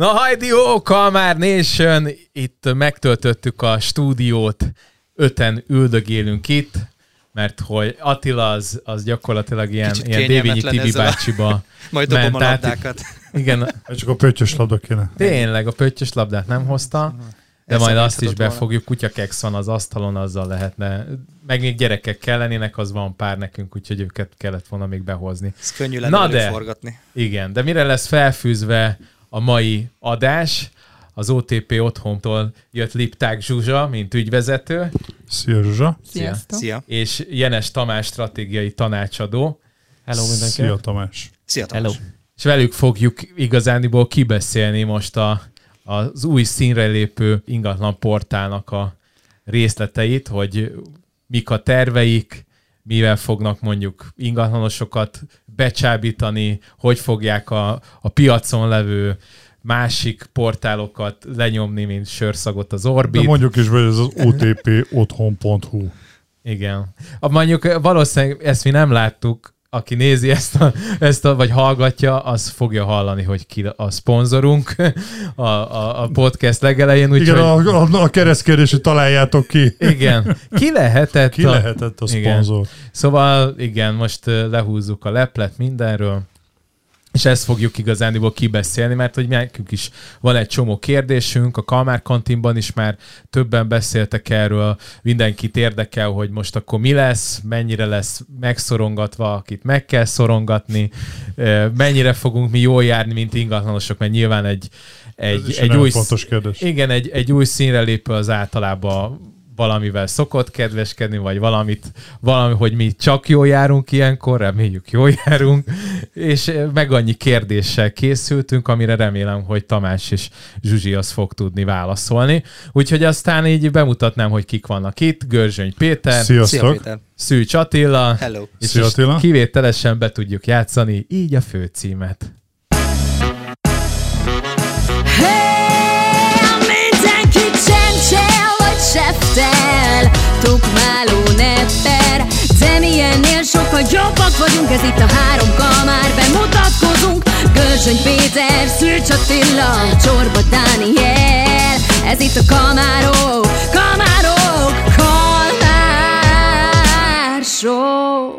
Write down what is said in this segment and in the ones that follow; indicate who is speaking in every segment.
Speaker 1: Na hajdió, Kalmár Nation, itt megtöltöttük a stúdiót, öten üldögélünk itt, mert hogy Attila az, az gyakorlatilag ilyen,
Speaker 2: Kicsit
Speaker 1: ilyen Dévényi Tibi
Speaker 2: ezzel a-
Speaker 1: bácsiba
Speaker 2: Majd dobom
Speaker 1: ment
Speaker 2: a labdákat.
Speaker 1: Igen,
Speaker 3: csak a pöttyös labda kéne.
Speaker 1: tényleg a pöttyös labdát nem hozta, de
Speaker 2: Ezt
Speaker 1: majd azt is befogjuk. Kutyakex van az asztalon, azzal lehetne. Meg még gyerekek kellenének, az van pár nekünk, úgyhogy őket kellett volna még behozni.
Speaker 2: Ez könnyű lenne
Speaker 1: Na de.
Speaker 2: forgatni.
Speaker 1: Igen, de mire lesz felfűzve a mai adás? Az OTP otthontól jött Lipták Zsuzsa, mint ügyvezető,
Speaker 3: Szia Zsuzsa.
Speaker 4: Sziasztok.
Speaker 2: Szia.
Speaker 1: és Jenes Tamás stratégiai tanácsadó,
Speaker 5: Hello mindenki.
Speaker 3: Szia Tamás.
Speaker 2: Szia Tamás.
Speaker 5: Hello.
Speaker 1: és velük fogjuk igazániból kibeszélni most a, az új színre lépő ingatlan portálnak a részleteit, hogy mik a terveik, mivel fognak mondjuk ingatlanosokat becsábítani, hogy fogják a, a piacon levő másik portálokat lenyomni, mint sörszagot az
Speaker 3: De
Speaker 1: Orbit.
Speaker 3: mondjuk is, hogy ez az otpotthon.hu.
Speaker 1: Igen. A, mondjuk valószínűleg ezt mi nem láttuk, aki nézi ezt a, ezt a, vagy hallgatja, az fogja hallani, hogy ki a szponzorunk a, a, a podcast legelején. Úgyhogy,
Speaker 3: Igen, a, a, a keresztkérdését találjátok ki.
Speaker 1: igen. Ki lehetett?
Speaker 3: Ki
Speaker 1: a,
Speaker 3: lehetett a
Speaker 1: Igen.
Speaker 3: szponzor?
Speaker 1: Szóval igen, most lehúzzuk a leplet mindenről, és ezt fogjuk igazándiból kibeszélni, mert hogy nekünk is van egy csomó kérdésünk, a Kalmár kantinban is már többen beszéltek erről, mindenkit érdekel, hogy most akkor mi lesz, mennyire lesz megszorongatva, akit meg kell szorongatni, mennyire fogunk mi jól járni, mint ingatlanosok, mert nyilván egy, egy, egy
Speaker 3: nagyon
Speaker 1: új,
Speaker 3: fontos kérdés.
Speaker 1: igen, egy, egy új színre lépő az általában valamivel szokott kedveskedni, vagy valamit, valami, hogy mi csak jól járunk ilyenkor, reméljük jól járunk, és eh, meg annyi kérdéssel készültünk, amire remélem, hogy Tamás és Zsuzsi az fog tudni válaszolni. Úgyhogy aztán így bemutatnám, hogy kik vannak itt. Görzsöny Péter,
Speaker 2: Szia
Speaker 3: Sziasztok.
Speaker 2: Péter.
Speaker 1: Szűcs Attila,
Speaker 2: Hello.
Speaker 1: és
Speaker 3: Szia, Attila.
Speaker 1: kivételesen be tudjuk játszani így a főcímet.
Speaker 4: Hey, seftel Tukmáló nepper De milyennél sokkal jobbak vagyunk Ez itt a három kamár Bemutatkozunk Görzsöny Péter, Szűcs Attila Csorba Dániel Ez itt a kamárok Kamárok Kalmár Show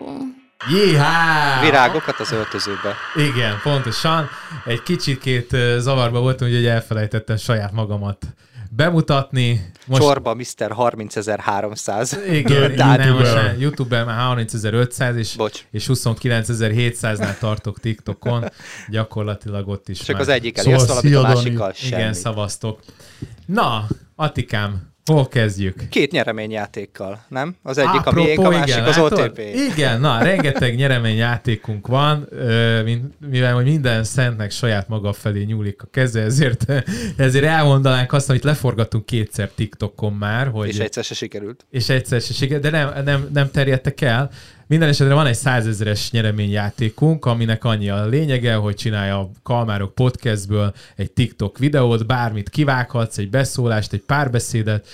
Speaker 1: Jéhá!
Speaker 2: Virágokat az öltözőbe.
Speaker 1: Igen, pontosan. Egy kicsikét zavarba voltam, hogy elfelejtettem saját magamat bemutatni.
Speaker 2: Most... Csorba Mr. 30300.
Speaker 1: igen, nem, most már YouTube-ben már 30.500 és,
Speaker 2: Bocs.
Speaker 1: és 29.700-nál tartok TikTokon. Gyakorlatilag ott is
Speaker 2: Csak
Speaker 1: már.
Speaker 2: az egyik
Speaker 3: Szóval
Speaker 2: valamit, a másikkal
Speaker 1: Igen,
Speaker 2: semmi.
Speaker 1: szavaztok. Na, Atikám, hol kezdjük?
Speaker 2: Két nyereményjátékkal, nem? Az egyik a miénk, a
Speaker 1: Apropó,
Speaker 2: másik
Speaker 1: igen,
Speaker 2: az
Speaker 1: látod?
Speaker 2: OTP.
Speaker 1: Igen, na, rengeteg nyereményjátékunk van, mivel hogy minden szentnek saját maga felé nyúlik a keze, ezért, ezért elmondanánk azt, amit leforgattunk kétszer TikTokon már, hogy
Speaker 2: És egyszer se sikerült.
Speaker 1: és egyszer se siker, de nem, nem, nem terjedtek el. Minden esetre van egy százezeres nyereményjátékunk, aminek annyi a lényege, hogy csinálja a Kalmárok podcastből egy TikTok videót, bármit kivághatsz, egy beszólást, egy párbeszédet,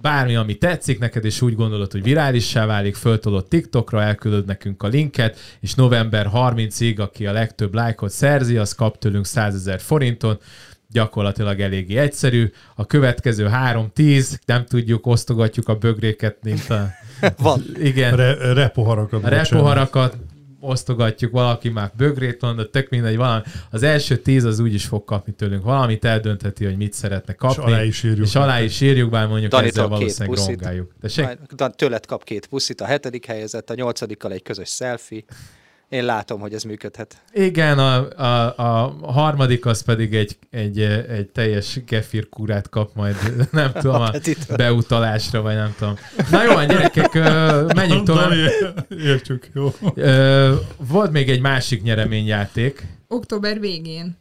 Speaker 1: bármi, ami tetszik neked, és úgy gondolod, hogy virálissá válik, föltolod TikTokra, elküldöd nekünk a linket, és november 30-ig, aki a legtöbb lájkot szerzi, az kap tőlünk 100 ezer forintot, gyakorlatilag eléggé egyszerű. A következő 3-10, nem tudjuk, osztogatjuk a bögréket, mint a...
Speaker 2: Van.
Speaker 1: Igen,
Speaker 3: Re, repoharakat.
Speaker 1: repoharakat osztogatjuk, valaki már bögrét de tök mindegy, valami. Az első tíz az úgy is fog kapni tőlünk. Valamit eldöntheti, hogy mit szeretne kapni.
Speaker 3: És alá is írjuk.
Speaker 1: És alá is írjuk, bár mondjuk
Speaker 2: Danitól
Speaker 1: ezzel valószínűleg
Speaker 2: puszit.
Speaker 1: rongáljuk.
Speaker 2: Da- tőled kap két puszit, a hetedik helyezett, a nyolcadikkal egy közös selfie. Én látom, hogy ez működhet.
Speaker 1: Igen, a, a, a harmadik az pedig egy, egy, egy teljes kefir kurát kap majd, nem tudom, a beutalásra, vagy nem tudom. Na jó, gyerekek, menjünk tovább.
Speaker 3: Értjük, jó.
Speaker 1: Volt még egy másik nyereményjáték.
Speaker 6: október végén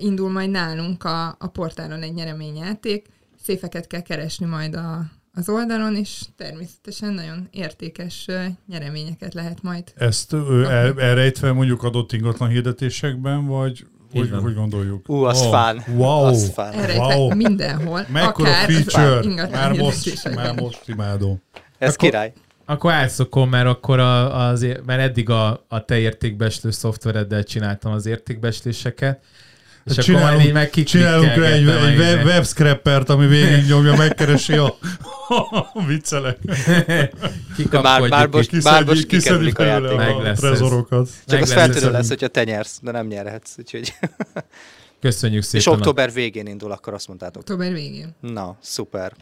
Speaker 6: indul majd nálunk a, a portálon egy nyereményjáték. Széfeket kell keresni majd a, az oldalon, és természetesen nagyon értékes nyereményeket lehet majd.
Speaker 3: Ezt ö, el, elrejtve mondjuk adott ingatlan hirdetésekben, vagy hogy, hogy gondoljuk?
Speaker 2: Ú, az
Speaker 1: Ó,
Speaker 2: fán.
Speaker 3: Wow.
Speaker 2: Az fán.
Speaker 3: Wow.
Speaker 6: mindenhol,
Speaker 3: Mekkora
Speaker 6: akár
Speaker 3: feature! Már most, már most imádom.
Speaker 2: Ez
Speaker 1: Akkor-
Speaker 2: király.
Speaker 1: Akkor átszokom, mert akkor a, az, mert eddig a, a te értékbeslő szoftvereddel csináltam az értékbesléseket. És akkor majd így meg
Speaker 3: csinálunk rá egy, egy web,
Speaker 1: izé.
Speaker 3: web scrapper-t, ami végignyomja, megkeresi a, a viccelek.
Speaker 2: Most-
Speaker 3: Kiszedjük,
Speaker 2: most kikerülik a
Speaker 3: belőle
Speaker 1: Meg
Speaker 3: a trezorokat.
Speaker 2: Csak
Speaker 1: Meg
Speaker 2: az feltűnő
Speaker 3: ez.
Speaker 2: lesz, hogyha te nyersz, de nem nyerhetsz. Úgyhogy...
Speaker 1: Köszönjük szépen.
Speaker 2: És október végén indul, akkor azt mondtátok.
Speaker 6: Október végén.
Speaker 2: Na, szuper.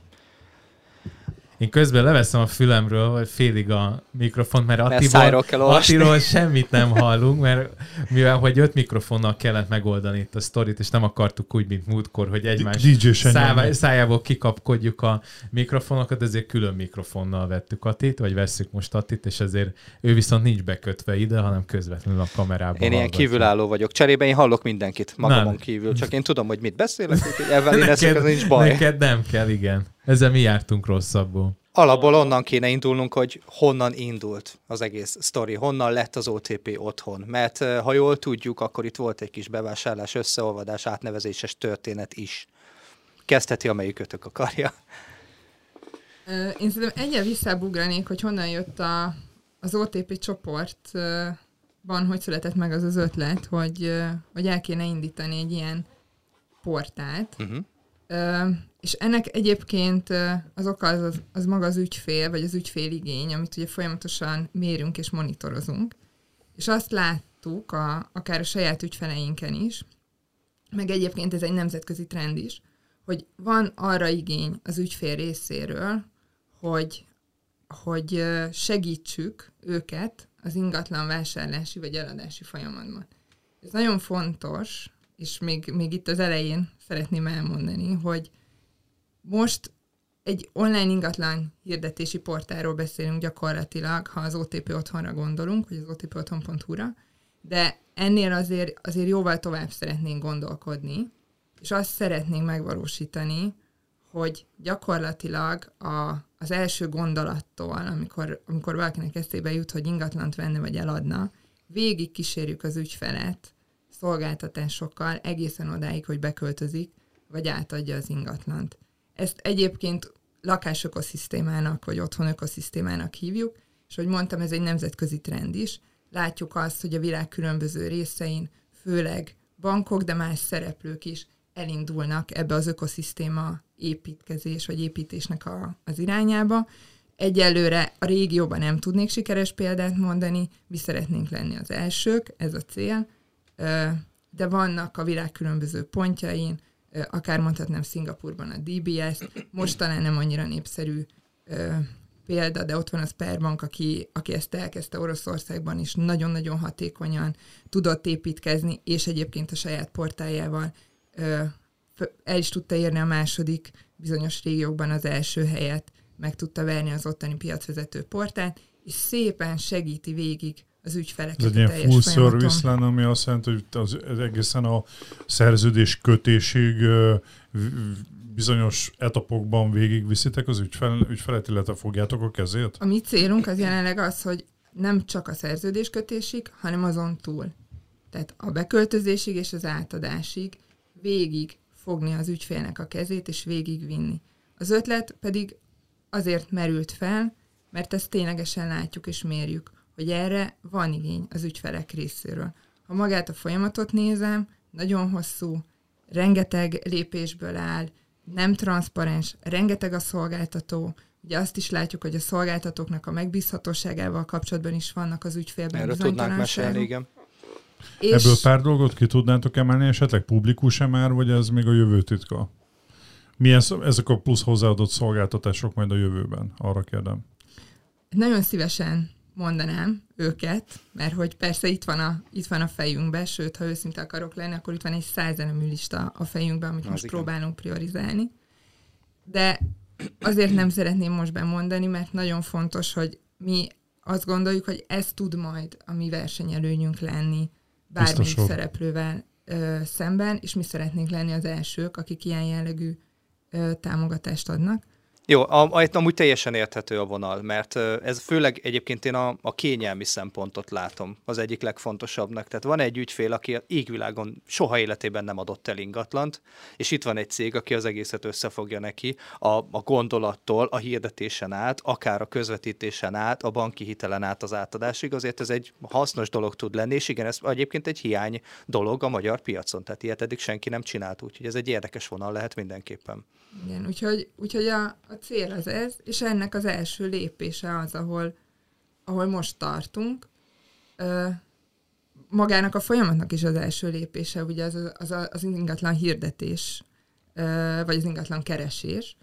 Speaker 1: Én közben leveszem a fülemről, vagy félig a mikrofont, mert
Speaker 2: Mert
Speaker 1: Attiból. Attiról semmit nem hallunk, mert mivel hogy öt mikrofonnal kellett megoldani itt a sztorit, és nem akartuk úgy, mint múltkor, hogy egymás
Speaker 3: nyomja.
Speaker 1: szájából kikapkodjuk a mikrofonokat, ezért külön mikrofonnal vettük Attit, vagy vesszük most Attit, és ezért ő viszont nincs bekötve ide, hanem közvetlenül a kamerában
Speaker 2: Én ilyen
Speaker 1: hallgatja.
Speaker 2: kívülálló vagyok. Cserébe én hallok mindenkit magamon
Speaker 1: Na.
Speaker 2: kívül, csak én tudom, hogy mit beszélek, úgyhogy ebben én ez nincs baj.
Speaker 1: Neked nem kell, igen. Ezzel mi jártunk rosszabbul.
Speaker 2: Alapból onnan kéne indulnunk, hogy honnan indult az egész sztori, honnan lett az OTP otthon. Mert ha jól tudjuk, akkor itt volt egy kis bevásárlás, összeolvadás, átnevezéses történet is. Kezdheti, amelyikőtök akarja.
Speaker 6: Én szerintem egyen visszábugranék, hogy honnan jött a, az OTP csoportban, hogy született meg az az ötlet, hogy, hogy el kéne indítani egy ilyen portált.
Speaker 2: Uh-huh.
Speaker 6: És ennek egyébként az oka az, az, az maga az ügyfél, vagy az ügyféligény, amit ugye folyamatosan mérünk és monitorozunk. És azt láttuk, a, akár a saját ügyfeleinken is, meg egyébként ez egy nemzetközi trend is, hogy van arra igény az ügyfél részéről, hogy, hogy segítsük őket az ingatlan vásárlási vagy eladási folyamatban. Ez nagyon fontos, és még, még itt az elején szeretném elmondani, hogy most egy online ingatlan hirdetési portálról beszélünk gyakorlatilag, ha az OTP otthonra gondolunk, vagy az otpotthon.hu-ra, de ennél azért, azért jóval tovább szeretnénk gondolkodni, és azt szeretnénk megvalósítani, hogy gyakorlatilag a, az első gondolattól, amikor, amikor valakinek eszébe jut, hogy ingatlant venne vagy eladna, végig kísérjük az ügyfelet szolgáltatásokkal egészen odáig, hogy beköltözik, vagy átadja az ingatlant. Ezt egyébként lakásökoszisztémának, vagy otthon ökoszisztémának hívjuk, és hogy mondtam, ez egy nemzetközi trend is. Látjuk azt, hogy a világ különböző részein, főleg bankok, de más szereplők is elindulnak ebbe az ökoszisztéma építkezés vagy építésnek a, az irányába. Egyelőre a régióban nem tudnék sikeres példát mondani, mi szeretnénk lenni az elsők, ez a cél, de vannak a világ különböző pontjain, akár mondhatnám Szingapurban a DBS, most talán nem annyira népszerű példa, de ott van a Sperbank, aki, aki ezt elkezdte Oroszországban is, nagyon-nagyon hatékonyan tudott építkezni, és egyébként a saját portájával el is tudta érni a második bizonyos régiókban az első helyet, meg tudta verni az ottani piacvezető portát, és szépen segíti végig az ügyfeleket
Speaker 3: Ez egy ilyen full
Speaker 6: folyamaton.
Speaker 3: service lenne, ami azt jelenti, hogy az, ez egészen a szerződés kötésig bizonyos etapokban végigviszitek az ügyfel, ügyfelet, illetve fogjátok a kezét?
Speaker 6: A mi célunk az jelenleg az, hogy nem csak a szerződéskötésig, hanem azon túl. Tehát a beköltözésig és az átadásig végig fogni az ügyfélnek a kezét, és végigvinni. Az ötlet pedig azért merült fel, mert ezt ténylegesen látjuk és mérjük, hogy erre van igény az ügyfelek részéről. Ha magát a folyamatot nézem, nagyon hosszú, rengeteg lépésből áll, nem transzparens, rengeteg a szolgáltató, Ugye azt is látjuk, hogy a szolgáltatóknak a megbízhatóságával kapcsolatban is vannak az ügyfélben
Speaker 2: Erről tudnánk mesélni, igen.
Speaker 6: És
Speaker 3: Ebből pár dolgot ki tudnátok emelni, esetleg publikus-e már, vagy ez még a jövő titka? Milyen ezek a plusz hozzáadott szolgáltatások majd a jövőben? Arra kérdem.
Speaker 6: nagyon szívesen mondanám őket, mert hogy persze itt van a, itt van a fejünkben, sőt, ha őszinte akarok lenni, akkor itt van egy százelemű lista a fejünkben, amit
Speaker 2: Az
Speaker 6: most
Speaker 2: igen.
Speaker 6: próbálunk priorizálni. De azért nem szeretném most bemondani, mert nagyon fontos, hogy mi azt gondoljuk, hogy ez tud majd a mi versenyelőnyünk lenni
Speaker 3: Biztosan.
Speaker 6: szereplővel ö, szemben, és mi szeretnénk lenni az elsők, akik ilyen jellegű ö, támogatást adnak.
Speaker 2: Jó, am- amúgy teljesen érthető a vonal, mert ez főleg egyébként én a, a kényelmi szempontot látom az egyik legfontosabbnak. Tehát van egy ügyfél, aki a égvilágon soha életében nem adott el ingatlant, és itt van egy cég, aki az egészet összefogja neki a, a gondolattól, a hirdetésen át, akár a közvetítésen át, a banki hitelen át az átadásig. Azért ez egy hasznos dolog tud lenni, és igen, ez egyébként egy hiány dolog a magyar piacon, tehát ilyet eddig senki nem csinált, úgyhogy ez egy érdekes vonal lehet mindenképpen.
Speaker 6: Igen, úgyhogy, úgyhogy a, a cél az ez, és ennek az első lépése az, ahol, ahol most tartunk. Ö, magának a folyamatnak is az első lépése, ugye az, az, az ingatlan hirdetés, ö, vagy az ingatlan keresés.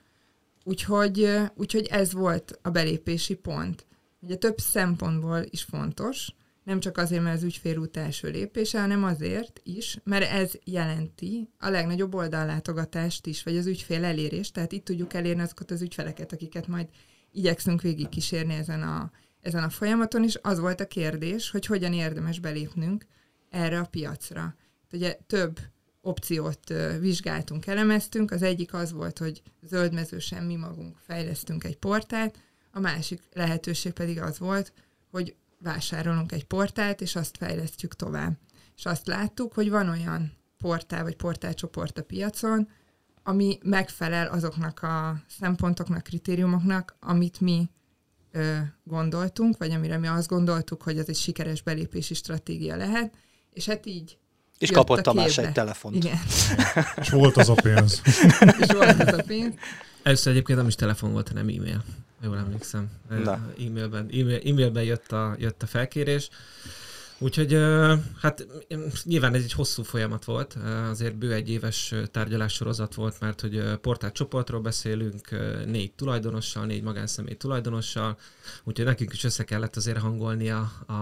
Speaker 6: Úgyhogy, úgyhogy ez volt a belépési pont. Ugye több szempontból is fontos, nem csak azért, mert az ügyfél út első lépése, hanem azért is, mert ez jelenti a legnagyobb oldallátogatást is, vagy az ügyfél elérést, tehát itt tudjuk elérni azokat az ügyfeleket, akiket majd igyekszünk végig kísérni ezen a, ezen a folyamaton, és az volt a kérdés, hogy hogyan érdemes belépnünk erre a piacra. Ugye több opciót vizsgáltunk, elemeztünk, az egyik az volt, hogy zöldmezősen mi magunk fejlesztünk egy portált, a másik lehetőség pedig az volt, hogy vásárolunk egy portált, és azt fejlesztjük tovább. És azt láttuk, hogy van olyan portál vagy portálcsoport a piacon, ami megfelel azoknak a szempontoknak, kritériumoknak, amit mi ö, gondoltunk, vagy amire mi azt gondoltuk, hogy ez egy sikeres belépési stratégia lehet, és hát így
Speaker 2: És kapott
Speaker 6: a
Speaker 2: Tamás
Speaker 6: képbe.
Speaker 2: egy telefont.
Speaker 6: Igen,
Speaker 3: És volt az a pénz.
Speaker 6: és volt ez a pénz.
Speaker 5: Először egyébként nem is telefon volt, hanem e-mail. Jól emlékszem.
Speaker 2: Na.
Speaker 5: E-mailben, e-mail, e-mailben jött, a, jött a felkérés. Úgyhogy hát nyilván ez egy hosszú folyamat volt, azért bő egy éves tárgyalássorozat volt, mert hogy ö, portálcsoportról beszélünk, négy tulajdonossal, négy magánszemély tulajdonossal, úgyhogy nekünk is össze kellett azért hangolni a, a,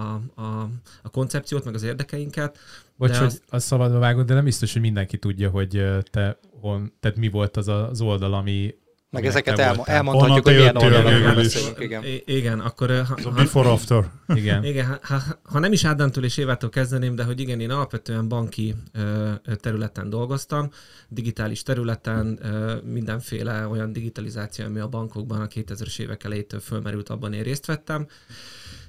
Speaker 5: a, a koncepciót, meg az érdekeinket.
Speaker 1: Bocs,
Speaker 5: De
Speaker 1: hogy
Speaker 5: azt-
Speaker 1: azt szabadba vágod, de nem biztos, hogy mindenki tudja, hogy te hon, tehát mi volt az a- az oldal, ami
Speaker 2: Meg
Speaker 1: aminek
Speaker 2: ezeket elmo-
Speaker 1: voltál.
Speaker 2: elmondhatjuk,
Speaker 3: Honnan
Speaker 2: hogy milyen oldalakról beszélünk, igen.
Speaker 5: I- igen, akkor ö, ha,
Speaker 3: before after.
Speaker 1: Igen.
Speaker 5: Igen, ha, ha, ha nem is Ádámtól és Évától kezdeném, de hogy igen, én alapvetően banki ö, területen dolgoztam, digitális területen, ö, mindenféle olyan digitalizáció, ami a bankokban a 2000-es évek elejétől fölmerült, abban én részt vettem.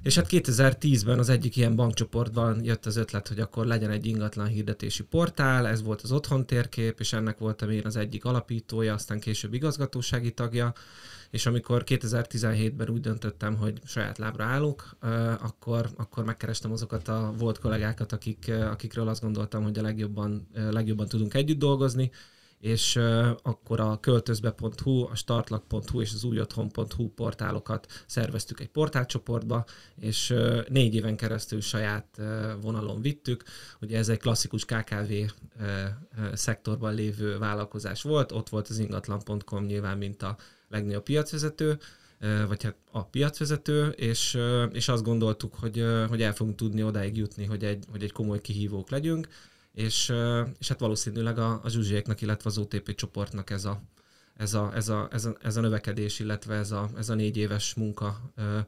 Speaker 5: És hát 2010-ben az egyik ilyen bankcsoportban jött az ötlet, hogy akkor legyen egy ingatlan hirdetési portál, ez volt az otthon térkép, és ennek voltam én az egyik alapítója, aztán később igazgatósági tagja, és amikor 2017-ben úgy döntöttem, hogy saját lábra állok, akkor, akkor megkerestem azokat a volt kollégákat, akik, akikről azt gondoltam, hogy a legjobban, legjobban tudunk együtt dolgozni, és akkor a költözbe.hu, a startlak.hu és az újotthon.hu portálokat szerveztük egy portálcsoportba, és négy éven keresztül saját vonalon vittük. Ugye ez egy klasszikus KKV szektorban lévő vállalkozás volt, ott volt az ingatlan.com nyilván, mint a legnagyobb piacvezető, vagy hát a piacvezető, és, és azt gondoltuk, hogy, hogy el fogunk tudni odáig jutni, hogy egy, hogy egy komoly kihívók legyünk, és, és hát valószínűleg a, a Zsuzsiéknak, illetve az OTP csoportnak ez a, ez a, ez a, ez a, ez a növekedés, illetve ez a, ez a négy éves munka ö,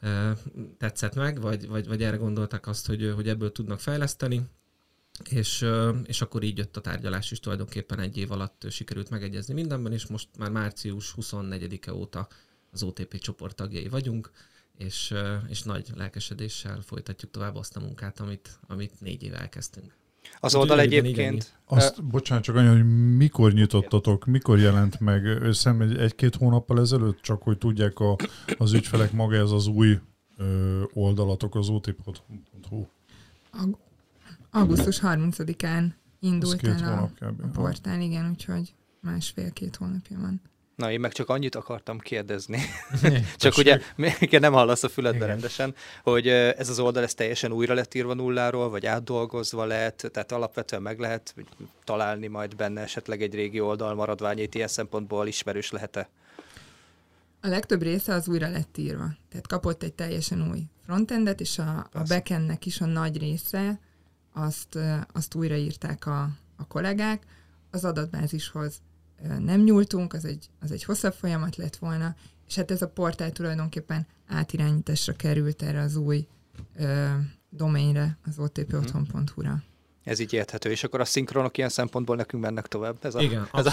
Speaker 5: ö, tetszett meg, vagy, vagy, vagy erre gondoltak azt, hogy, hogy ebből tudnak fejleszteni, és, és akkor így jött a tárgyalás is tulajdonképpen egy év alatt sikerült megegyezni mindenben, és most már március 24-e óta az OTP csoport tagjai vagyunk, és, és nagy lelkesedéssel folytatjuk tovább azt a munkát, amit, amit négy éve elkezdtünk.
Speaker 2: Az
Speaker 5: Úgy
Speaker 2: oldal egyébként,
Speaker 3: Azt, bocsánat, csak annyi, hogy mikor nyitottatok, mikor jelent meg? Összem egy, egy-két hónappal ezelőtt, csak hogy tudják a, az ügyfelek maga ez az új ö, oldalatok, az otip.hu.
Speaker 6: Ag- augusztus 30-án
Speaker 3: Ez
Speaker 6: indult
Speaker 3: két
Speaker 6: el a, a portál, igen, úgyhogy másfél-két hónapja van.
Speaker 2: Na én meg csak annyit akartam kérdezni, csak ugye igen, nem hallasz a füledbe
Speaker 1: Igen.
Speaker 2: rendesen, hogy ez az oldal ez teljesen újra lett írva nulláról, vagy átdolgozva lett, tehát alapvetően meg lehet találni majd benne esetleg egy régi oldal maradványait, ilyen szempontból ismerős lehet-e?
Speaker 6: A legtöbb része az újra lett írva. Tehát kapott egy teljesen új frontendet, és a, a backendnek is a nagy része, azt, azt újraírták a, a kollégák. Az adatbázishoz nem nyúltunk, az egy, az egy hosszabb folyamat lett volna, és hát ez a portál tulajdonképpen átirányításra került erre az új ö, domainre, az otpotthon.hu-ra.
Speaker 2: Ez így érthető, és akkor a szinkronok ilyen szempontból nekünk mennek tovább. Ez a,
Speaker 5: Igen,
Speaker 2: ez a.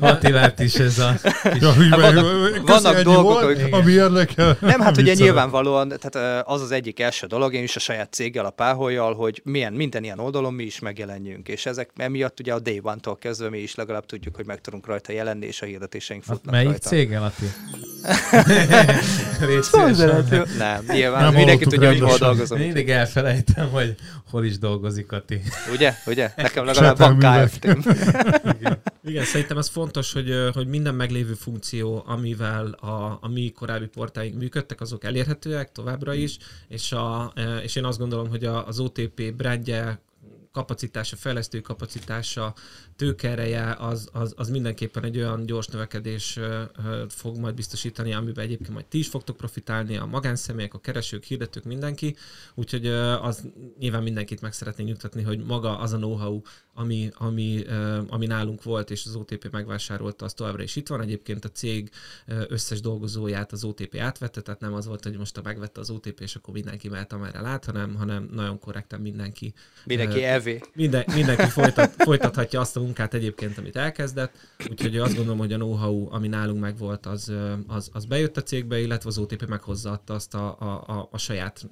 Speaker 1: Attilát is ez a... Kis...
Speaker 3: Ja,
Speaker 2: Hát vannak- vannak dolgok,
Speaker 3: volt,
Speaker 2: hogy-
Speaker 3: ami érdekel.
Speaker 2: Nem, hát ugye nyilvánvalóan tehát az az egyik első dolog, én is a saját céggel, a páholyjal, hogy milyen, minden ilyen oldalon mi is megjelenjünk, és ezek emiatt ugye a Day One-tól kezdve mi is legalább tudjuk, hogy meg tudunk rajta jelenni, és a hirdetéseink futnak
Speaker 1: Melyik
Speaker 2: rajta.
Speaker 1: céggel, Ati? Szívesen.
Speaker 2: Nem, nyilván
Speaker 3: Nem
Speaker 2: mindenki tudja, hogy hol dolgozom.
Speaker 1: Mindig elfelejtem, hogy hol is dolgozik
Speaker 2: Ugye? Ugye? Nekem legalább van
Speaker 3: Csetelművek.
Speaker 2: KFT-m.
Speaker 5: Igen, szerintem ez fontos, hogy, hogy minden meglévő funkció, amivel a, a mi korábbi portáink működtek, azok elérhetőek továbbra is, és, a, és én azt gondolom, hogy a, az OTP brandje, kapacitása, fejlesztő kapacitása, tőkereje, az, az, az mindenképpen egy olyan gyors növekedés fog majd biztosítani, amiben egyébként majd ti is fogtok profitálni, a magánszemélyek, a keresők, hirdetők, mindenki. Úgyhogy az nyilván mindenkit meg szeretnénk nyugtatni, hogy maga az a know-how, ami, ami, ami nálunk volt, és az OTP megvásárolta, az továbbra is itt van. Egyébként a cég összes dolgozóját az OTP átvette, tehát nem az volt, hogy most a megvette az OTP, és akkor mindenki mehet amerre lát, hanem, hanem nagyon korrekten mindenki
Speaker 2: Mindenki EV.
Speaker 5: minden, mindenki folytat, folytathatja azt a munkát egyébként, amit elkezdett, úgyhogy azt gondolom, hogy a know-how, ami nálunk megvolt, az, az, az bejött a cégbe, illetve az OTP meghozzatta azt a, a, a, a saját,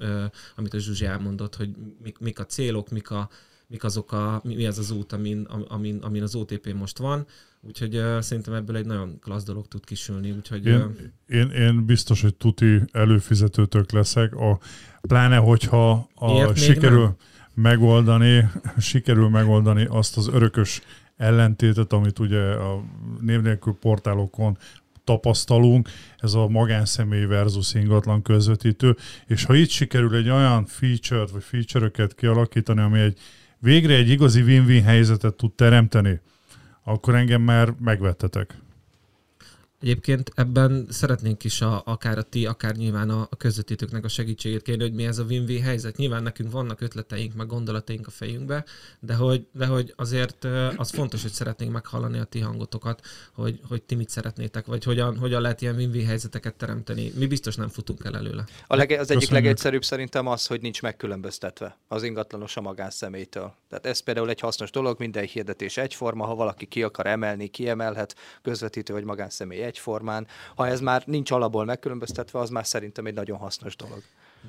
Speaker 5: amit a Zsuzsi elmondott, hogy mik, mik a célok, mik, a, mik azok a, mi az az út, amin, amin, amin az OTP most van, úgyhogy uh, szerintem ebből egy nagyon klassz dolog tud kisülni, úgyhogy
Speaker 3: Én, én, én biztos, hogy tuti előfizetőtök leszek, a, pláne hogyha a,
Speaker 5: Miért
Speaker 3: sikerül
Speaker 5: nem?
Speaker 3: Megoldani, sikerül megoldani azt az örökös ellentétet, amit ugye a név nélkül portálokon tapasztalunk, ez a magánszemély versus ingatlan közvetítő, és ha itt sikerül egy olyan feature-t vagy feature-öket kialakítani, ami egy végre egy igazi win-win helyzetet tud teremteni, akkor engem már megvettetek.
Speaker 5: Egyébként ebben szeretnénk is a, akár a ti, akár nyilván a, a közvetítőknek a segítségét kérni, hogy mi ez a win-win helyzet. Nyilván nekünk vannak ötleteink, meg gondolataink a fejünkbe, de hogy, de hogy azért az fontos, hogy szeretnénk meghallani a ti hangotokat, hogy, hogy ti mit szeretnétek, vagy hogyan, hogyan lehet ilyen win-win helyzeteket teremteni. Mi biztos nem futunk el előle.
Speaker 2: A lege, az egyik
Speaker 3: Köszönjük.
Speaker 2: legegyszerűbb szerintem az, hogy nincs megkülönböztetve az ingatlanos a magánszemélytől. Tehát ez például egy hasznos dolog, minden hirdetés egyforma, ha valaki ki akar emelni, kiemelhet, közvetítő vagy magánszemély egyformán. Ha ez már nincs alapból megkülönböztetve, az már szerintem egy nagyon hasznos dolog.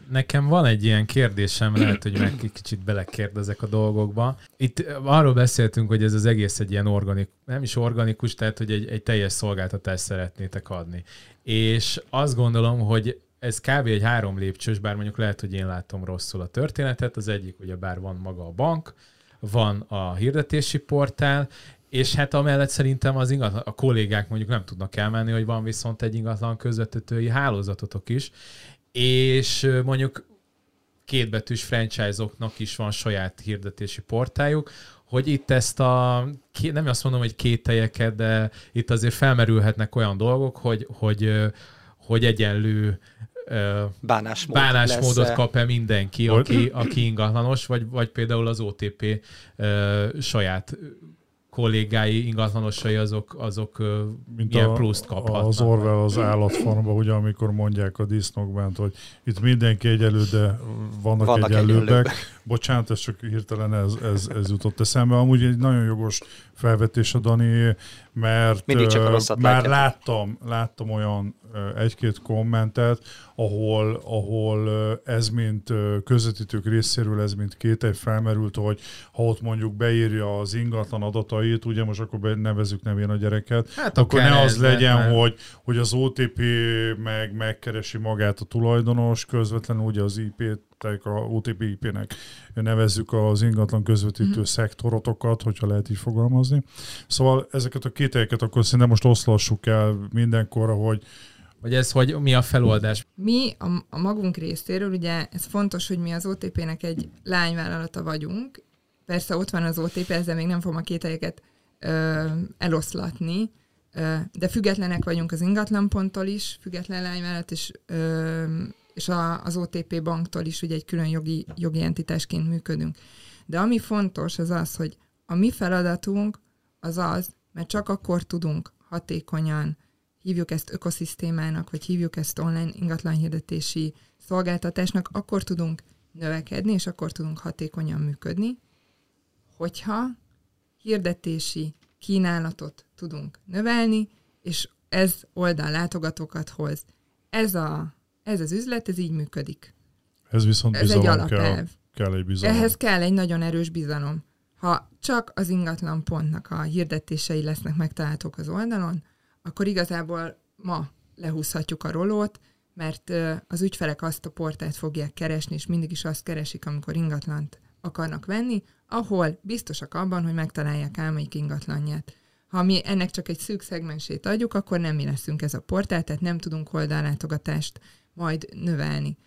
Speaker 1: Nekem van egy ilyen kérdésem, lehet, hogy meg kicsit belekérdezek a dolgokba. Itt arról beszéltünk, hogy ez az egész egy ilyen organikus, nem is organikus, tehát hogy egy, egy teljes szolgáltatást szeretnétek adni. És azt gondolom, hogy ez kb. egy három lépcsős, bár mondjuk lehet, hogy én látom rosszul a történetet. Az egyik, ugye bár van maga a bank, van a hirdetési portál, és hát amellett szerintem az ingatlan, a kollégák mondjuk nem tudnak elmenni, hogy van viszont egy ingatlan közvetítői hálózatotok is, és mondjuk kétbetűs franchise-oknak is van saját hirdetési portáljuk, hogy itt ezt a, nem azt mondom, hogy két teljeket, de itt azért felmerülhetnek olyan dolgok, hogy, hogy, hogy egyenlő
Speaker 2: Bánásmód
Speaker 1: bánásmódot
Speaker 2: lesz-e?
Speaker 1: kap-e mindenki, aki, aki ingatlanos, vagy, vagy például az OTP ö, saját kollégái, ingatlanosai, azok, azok
Speaker 3: mint
Speaker 1: milyen
Speaker 3: a,
Speaker 1: pluszt kaphatnak.
Speaker 3: az Orwell az állatfarmban, ugye amikor mondják a disznók bent, hogy itt mindenki egyelő, de vannak,
Speaker 2: Vannak
Speaker 3: vannak egyenlőbbek.
Speaker 2: egyenlőbbek.
Speaker 3: Bocsánat, ez csak hirtelen ez, ez, ez jutott eszembe. Amúgy egy nagyon jogos felvetés a Dani, mert
Speaker 2: Mindig csak a
Speaker 3: ö,
Speaker 2: rosszat
Speaker 3: már
Speaker 2: látjátok.
Speaker 3: láttam, láttam olyan egy-két kommentet, ahol, ahol ez mint közvetítők részéről, ez mint kételj felmerült, hogy ha ott mondjuk beírja az ingatlan adatait, ugye most akkor nevezzük nevén a gyereket,
Speaker 1: Hát
Speaker 3: akkor ne az legyen,
Speaker 1: már.
Speaker 3: hogy, hogy az OTP meg megkeresi magát a tulajdonos, közvetlenül ugye az IP-t, tehát a OTP IP-nek nevezzük az ingatlan közvetítő mm. szektorotokat, hogyha lehet így fogalmazni. Szóval ezeket a kételyeket akkor szerintem most oszlassuk el mindenkorra, hogy
Speaker 1: Vagy ez, hogy mi a feloldás?
Speaker 6: Mi a, a magunk részéről, ugye ez fontos, hogy mi az OTP-nek egy lányvállalata vagyunk. Persze ott van az OTP, ezzel még nem fogom a kételyeket ö, eloszlatni, ö, de függetlenek vagyunk az ingatlanponttól is, független lányvállalat, és, ö, és a, az OTP banktól is ugye egy külön jogi, jogi entitásként működünk. De ami fontos, az az, hogy a mi feladatunk az az, mert csak akkor tudunk hatékonyan hívjuk ezt ökoszisztémának, vagy hívjuk ezt online ingatlanhirdetési szolgáltatásnak, akkor tudunk növekedni, és akkor tudunk hatékonyan működni, hogyha hirdetési kínálatot tudunk növelni, és ez oldal látogatókat hoz. Ez, a, ez az üzlet, ez így működik.
Speaker 3: Ez viszont
Speaker 6: Ez egy
Speaker 3: bizalom kell.
Speaker 6: alapelv.
Speaker 3: Kell egy bizalom.
Speaker 6: Ehhez kell egy nagyon erős bizalom. Ha csak az ingatlan pontnak a hirdetései lesznek megtalálhatók az oldalon, akkor igazából ma lehúzhatjuk a rolót, mert az ügyfelek azt a portált fogják keresni, és mindig is azt keresik, amikor ingatlant akarnak venni, ahol biztosak abban, hogy megtalálják álmaik ingatlanját. Ha mi ennek csak egy szűk szegmensét adjuk, akkor nem mi leszünk ez a portál, tehát nem tudunk oldallátogatást majd növelni.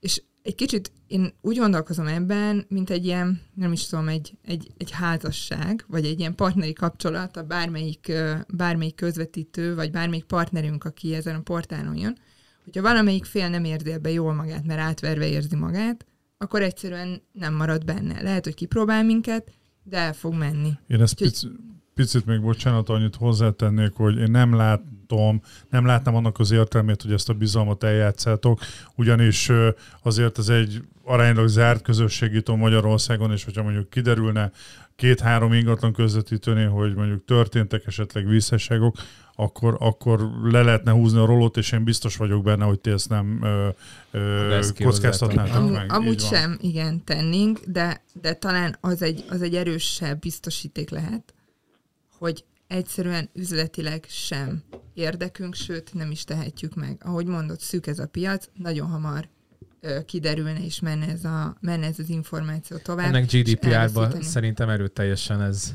Speaker 6: És egy kicsit én úgy gondolkozom ebben, mint egy ilyen, nem is tudom, egy, egy, egy házasság, vagy egy ilyen partneri kapcsolat, a bármelyik, bármelyik közvetítő, vagy bármelyik partnerünk, aki ezen a portálon jön, hogyha valamelyik fél nem érzi ebbe jól magát, mert átverve érzi magát, akkor egyszerűen nem marad benne. Lehet, hogy kipróbál minket, de el fog menni.
Speaker 3: Én ezt
Speaker 6: Úgyhogy-
Speaker 3: pici, picit még bocsánat, annyit hozzátennék, hogy én nem látom, nem látnám annak az értelmét, hogy ezt a bizalmat eljátszátok, ugyanis azért ez egy aránylag zárt közösség itt a Magyarországon, és hogyha mondjuk kiderülne két-három ingatlan közvetítőnél, hogy mondjuk történtek esetleg visszaságok, akkor, akkor le lehetne húzni a rolót, és én biztos vagyok benne, hogy ti ezt nem ö, ö,
Speaker 1: ki
Speaker 3: kockáztatnátok
Speaker 6: Am,
Speaker 3: meg.
Speaker 6: amúgy sem, igen, tennénk, de, de talán az egy, az egy erősebb biztosíték lehet, hogy egyszerűen üzletileg sem érdekünk, sőt nem is tehetjük meg. Ahogy mondott, szűk ez a piac, nagyon hamar ö, kiderülne és menne ez, a, menne ez az információ tovább.
Speaker 1: Ennek GDPR-ban szerintem erőteljesen ez,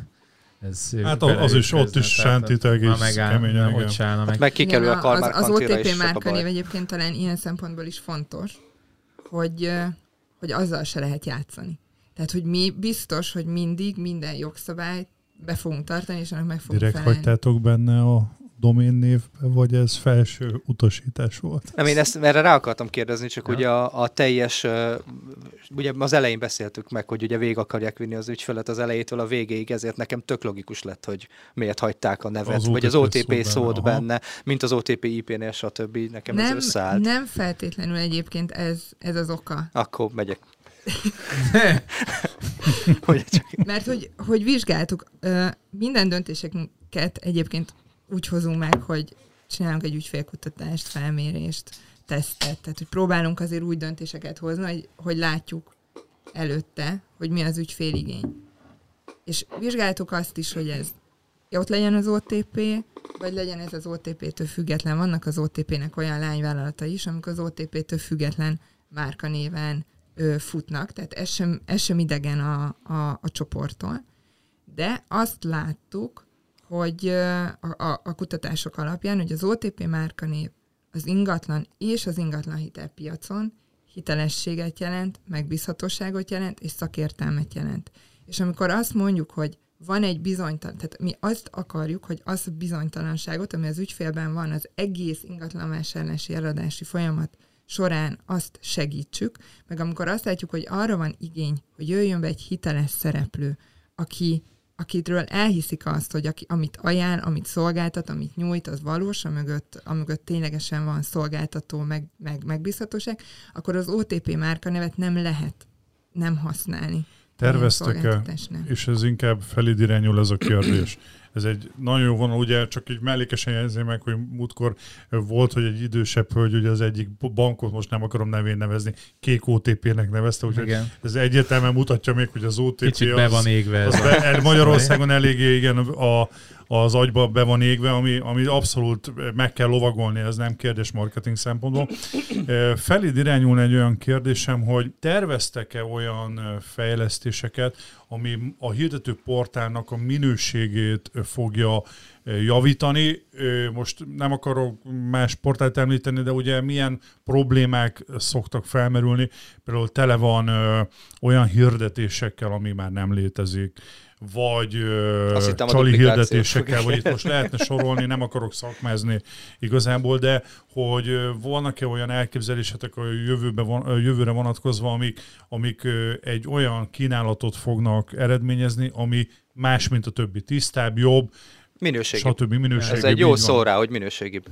Speaker 1: ez
Speaker 3: Hát az is, ott is sántit egész keményen, igen.
Speaker 1: Ott se állna meg.
Speaker 2: Meg kikerül
Speaker 6: Igen,
Speaker 2: a Kalmár
Speaker 6: az, az OTP márkanév egyébként talán ilyen szempontból is fontos, hogy, hogy azzal se lehet játszani. Tehát, hogy mi biztos, hogy mindig minden jogszabályt be fogunk tartani, és annak meg fogunk
Speaker 3: Direkt
Speaker 6: felelni.
Speaker 3: hagytátok benne a domén névbe, vagy ez felső utasítás volt?
Speaker 2: Nem, én ezt erre rá akartam kérdezni, csak
Speaker 1: Ja.
Speaker 2: ugye a, a teljes, ugye az elején beszéltük meg, hogy ugye végig akarják vinni az ügyfelet az elejétől a végéig, ezért nekem tök logikus lett, hogy miért hagyták a nevet,
Speaker 3: Az
Speaker 2: vagy az
Speaker 3: OTP
Speaker 2: OTP
Speaker 3: szót
Speaker 2: szót
Speaker 3: benne,
Speaker 2: benne, mint az OTP IP-nél, stb. Nekem ez
Speaker 6: Nem,
Speaker 2: összeállt.
Speaker 6: nem feltétlenül egyébként ez, ez az oka.
Speaker 2: Akkor megyek. hogy csak
Speaker 6: Mert hogy, hogy vizsgáltuk, minden döntéseket egyébként úgy hozunk meg, hogy csinálunk egy ügyfélkutatást, felmérést, tesztet, tehát hogy próbálunk azért úgy döntéseket hozni, hogy, hogy látjuk előtte, hogy mi az ügyféligény. És vizsgáltuk azt is, hogy ez ja, ott legyen az OTP, vagy legyen ez az OTP-től független. Vannak az OTP-nek olyan lányvállalata is, amik az OTP-től független márkanéven futnak, tehát ez sem, ez sem idegen a, a, a csoporttól. De azt láttuk, hogy a, a, a kutatások alapján, hogy az OTP márkanév az ingatlan és az ingatlan hitelpiacon hitelességet jelent, megbízhatóságot jelent, és szakértelmet jelent. És amikor azt mondjuk, hogy van egy bizonytalan, tehát mi azt akarjuk, hogy az a bizonytalanságot, ami az ügyfélben van, az egész ingatlanvásárlási eladási folyamat során azt segítsük, meg amikor azt látjuk, hogy arra van igény, hogy jöjjön be egy hiteles szereplő, aki, akitről elhiszik azt, hogy aki, amit ajánl, amit szolgáltat, amit nyújt, az valós, amögött, amögött ténylegesen van szolgáltató, meg, meg megbízhatóság, akkor az OTP márkanevet nem lehet nem használni.
Speaker 3: Terveztek-e, és ez inkább felid irányul ez a kérdés. Ez egy nagyon jó vonal, ugye csak így mellékesen jelezni meg, hogy múltkor volt, hogy egy idősebb hölgy, ugye az egyik bankot most nem akarom nevén nevezni, kék OTP-nek nevezte, úgyhogy
Speaker 1: Igen.
Speaker 3: ez egyértelműen mutatja még, hogy az OTP
Speaker 1: Kicsit
Speaker 3: az,
Speaker 1: be van égve
Speaker 3: az
Speaker 1: a-
Speaker 3: be, Magyarországon eléggé igen a, az agyba be van égve, ami, ami abszolút meg kell lovagolni, ez nem kérdés marketing szempontból. Felid irányulna egy olyan kérdésem, hogy terveztek-e olyan fejlesztéseket, ami a hirdető portálnak a minőségét fogja javítani. Most nem akarok más portált említeni, de ugye milyen problémák szoktak felmerülni. Például tele van olyan hirdetésekkel, ami már nem létezik vagy
Speaker 2: Azt hittem
Speaker 3: csali hirdetésekkel, vagy itt most lehetne sorolni, nem akarok szakmázni igazából, de hogy vannak-e olyan elképzelésetek a jövőbe jövőre vonatkozva, amik, amik egy olyan kínálatot fognak eredményezni, ami más, mint a többi, tisztább, jobb,
Speaker 2: Minőségi.
Speaker 3: stb. minőségi.
Speaker 2: Ez egy jó szó rá, hogy minőségibb.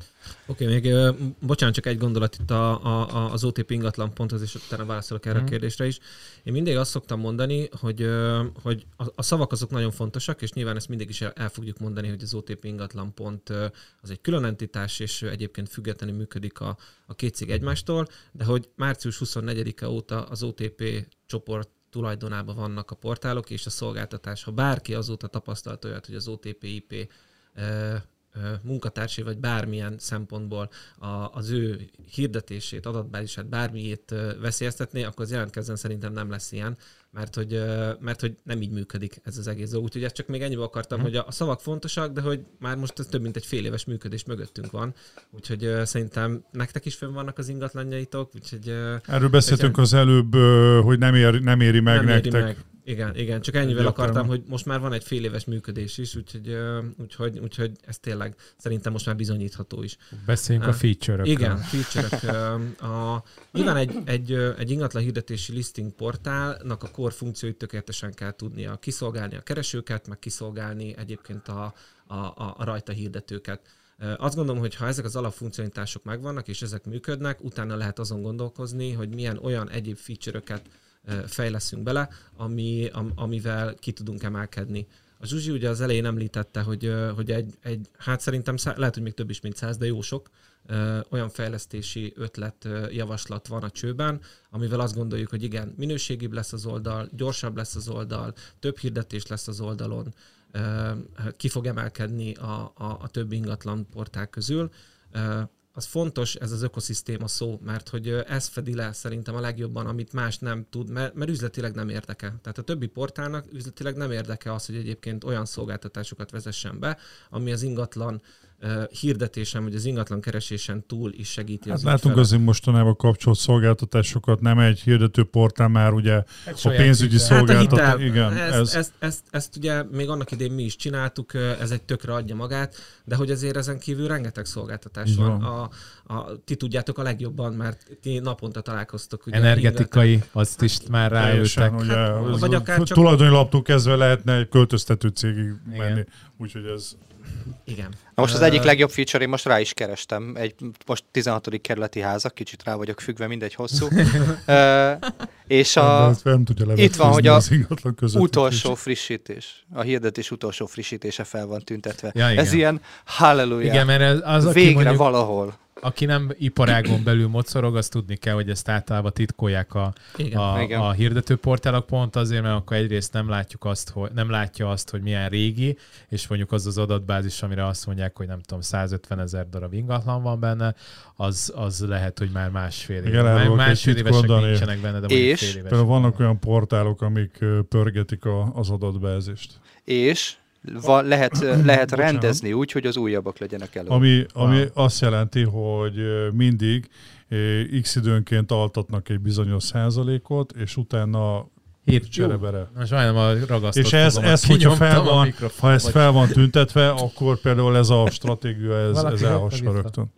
Speaker 5: Oké, okay, még ö, bocsánat, csak egy gondolat itt a, a, a, az OTP ingatlan ponthoz, és utána válaszolok erre
Speaker 1: Mhm.
Speaker 5: a kérdésre is. Én mindig azt szoktam mondani, hogy, ö, hogy a, a szavak azok nagyon fontosak, és nyilván ezt mindig is el, el fogjuk mondani, hogy az OTP ingatlan pont ö, az egy külön entitás, és egyébként függetlenül működik a, a két cég egymástól, de hogy március 24-e óta az OTP csoport tulajdonában vannak a portálok és a szolgáltatás. Ha bárki azóta tapasztalt olyat, hogy az OTP IP ö, ö, munkatársai, vagy bármilyen szempontból a, az ő hirdetését, adatbázisát, bármiét veszélyeztetné, akkor az jelentkezzen szerintem nem lesz ilyen, mert hogy, mert hogy nem így működik ez az egész dolog. Úgyhogy ezt csak még ennyibe akartam, hogy a, a szavak fontosak, de hogy már most ez több mint egy fél éves működés mögöttünk van, úgyhogy szerintem nektek is fönn vannak az ingatlanjaitok, úgyhogy
Speaker 3: Erről beszéltünk az előbb, hogy nem, ér, nem éri meg
Speaker 5: nem éri
Speaker 3: nektek.
Speaker 5: meg. Igen, igen, csak ennyivel
Speaker 3: Egyértelmű.
Speaker 5: akartam, hogy most már van egy fél éves működés is, úgyhogy, úgyhogy, úgyhogy ez tényleg szerintem most már bizonyítható is.
Speaker 1: Beszéljünk a
Speaker 5: Ah.
Speaker 1: feature-ökről.
Speaker 5: Igen, feature-ök. a, nyilván egy, egy, egy ingatlan hirdetési listing portálnak a core funkcióit tökéletesen kell tudnia kiszolgálni a keresőket, meg kiszolgálni egyébként a, a, a, a rajta hirdetőket. Azt gondolom, hogy ha ezek az alapfunkcionalitások megvannak, és ezek működnek, utána lehet azon gondolkozni, hogy milyen olyan egyéb feature-öket fejleszünk bele, ami, am, amivel ki tudunk emelkedni. A Zsuzsi ugye az elején említette, hogy, hogy egy, egy, hát szerintem szá, lehet, hogy még több is, mint száz, de jó sok olyan fejlesztési ötlet, javaslat van a csőben, amivel azt gondoljuk, hogy igen, minőségibb lesz az oldal, gyorsabb lesz az oldal, több hirdetés lesz az oldalon, ki fog emelkedni a, a, a többi ingatlan portál közül. Az fontos, ez az ökoszisztéma szó, mert hogy ez fedi le szerintem a legjobban, amit más nem tud, mert, mert üzletileg nem érdeke. Tehát a többi portálnak üzletileg nem érdeke az, hogy egyébként olyan szolgáltatásokat vezessen be, ami az ingatlan ö, hirdetésen, vagy az ingatlan keresésen túl is segíti
Speaker 3: Hát
Speaker 5: az
Speaker 3: látunk
Speaker 5: ügyfelet.
Speaker 3: azért mostanában kapcsolt szolgáltatásokat, nem egy hirdető portál már ugye a
Speaker 1: saját
Speaker 3: pénzügyi.
Speaker 5: Hát a
Speaker 3: szolgáltatás.
Speaker 5: hitel,
Speaker 3: Igen,
Speaker 5: ezt,
Speaker 3: ez,
Speaker 5: ezt, ezt, ezt, ugye még annak idén mi is csináltuk, ez egy tökre adja magát, de hogy azért ezen kívül rengeteg szolgáltatás van. A, a, ti tudjátok a legjobban, mert ti naponta találkoztok. Ugye
Speaker 1: Energetikai, azt is már
Speaker 3: teljesen,
Speaker 1: ráültek.
Speaker 3: ugye,
Speaker 5: Hát,
Speaker 3: ez
Speaker 5: vagy
Speaker 3: a
Speaker 5: akár csak-
Speaker 3: tulajdonlaptól kezdve lehetne egy költöztető cégig menni. Úgyhogy ez
Speaker 5: Igen.
Speaker 2: Na most az egyik legjobb feature, én most rá is kerestem, egy most 16. kerületi házak, kicsit rá vagyok függve, mindegy hosszú. És
Speaker 3: a, nem tudja
Speaker 2: itt van, hogy a
Speaker 3: az
Speaker 2: utolsó frissítés, a hirdetés utolsó frissítése fel van tüntetve.
Speaker 1: Ja, igen.
Speaker 2: Ez ilyen halleluja.
Speaker 1: Igen, mert az, aki
Speaker 2: Végre
Speaker 1: mondjuk,
Speaker 2: valahol.
Speaker 1: Aki nem iparágon belül mocorog, az tudni kell, hogy ezt általában titkolják a,
Speaker 5: Igen.
Speaker 1: a,
Speaker 2: Igen.
Speaker 1: a hirdetőportálok pont azért, mert akkor egyrészt nem látjuk azt, hogy nem látja azt, hogy milyen régi, és mondjuk az az adatbázis, amire azt mondják, hogy nem tudom, 150 ezer darab ingatlan van benne, az, az lehet, hogy már másfél év.
Speaker 3: Igen,
Speaker 1: Már másfél évesek nincsenek benne, de
Speaker 2: És
Speaker 1: fél évesek
Speaker 3: Például vannak olyan portálok, amik pörgetik a, az adatbázist.
Speaker 2: És va, lehet, lehet rendezni úgy, hogy az újabbak legyenek elő.
Speaker 3: Ami, ami
Speaker 1: Wow.
Speaker 3: azt jelenti, hogy mindig x időnként altatnak egy bizonyos százalékot, és utána
Speaker 1: Hét
Speaker 3: cserebere.
Speaker 1: Most majdnem a ragasztott
Speaker 3: És ez, ez hogyha fel van,
Speaker 1: mikrofon,
Speaker 3: ha ez
Speaker 1: vagy-
Speaker 3: fel van tüntetve, akkor például ez a stratégia, ez,
Speaker 1: Valaki
Speaker 3: ez elhassa rögtön.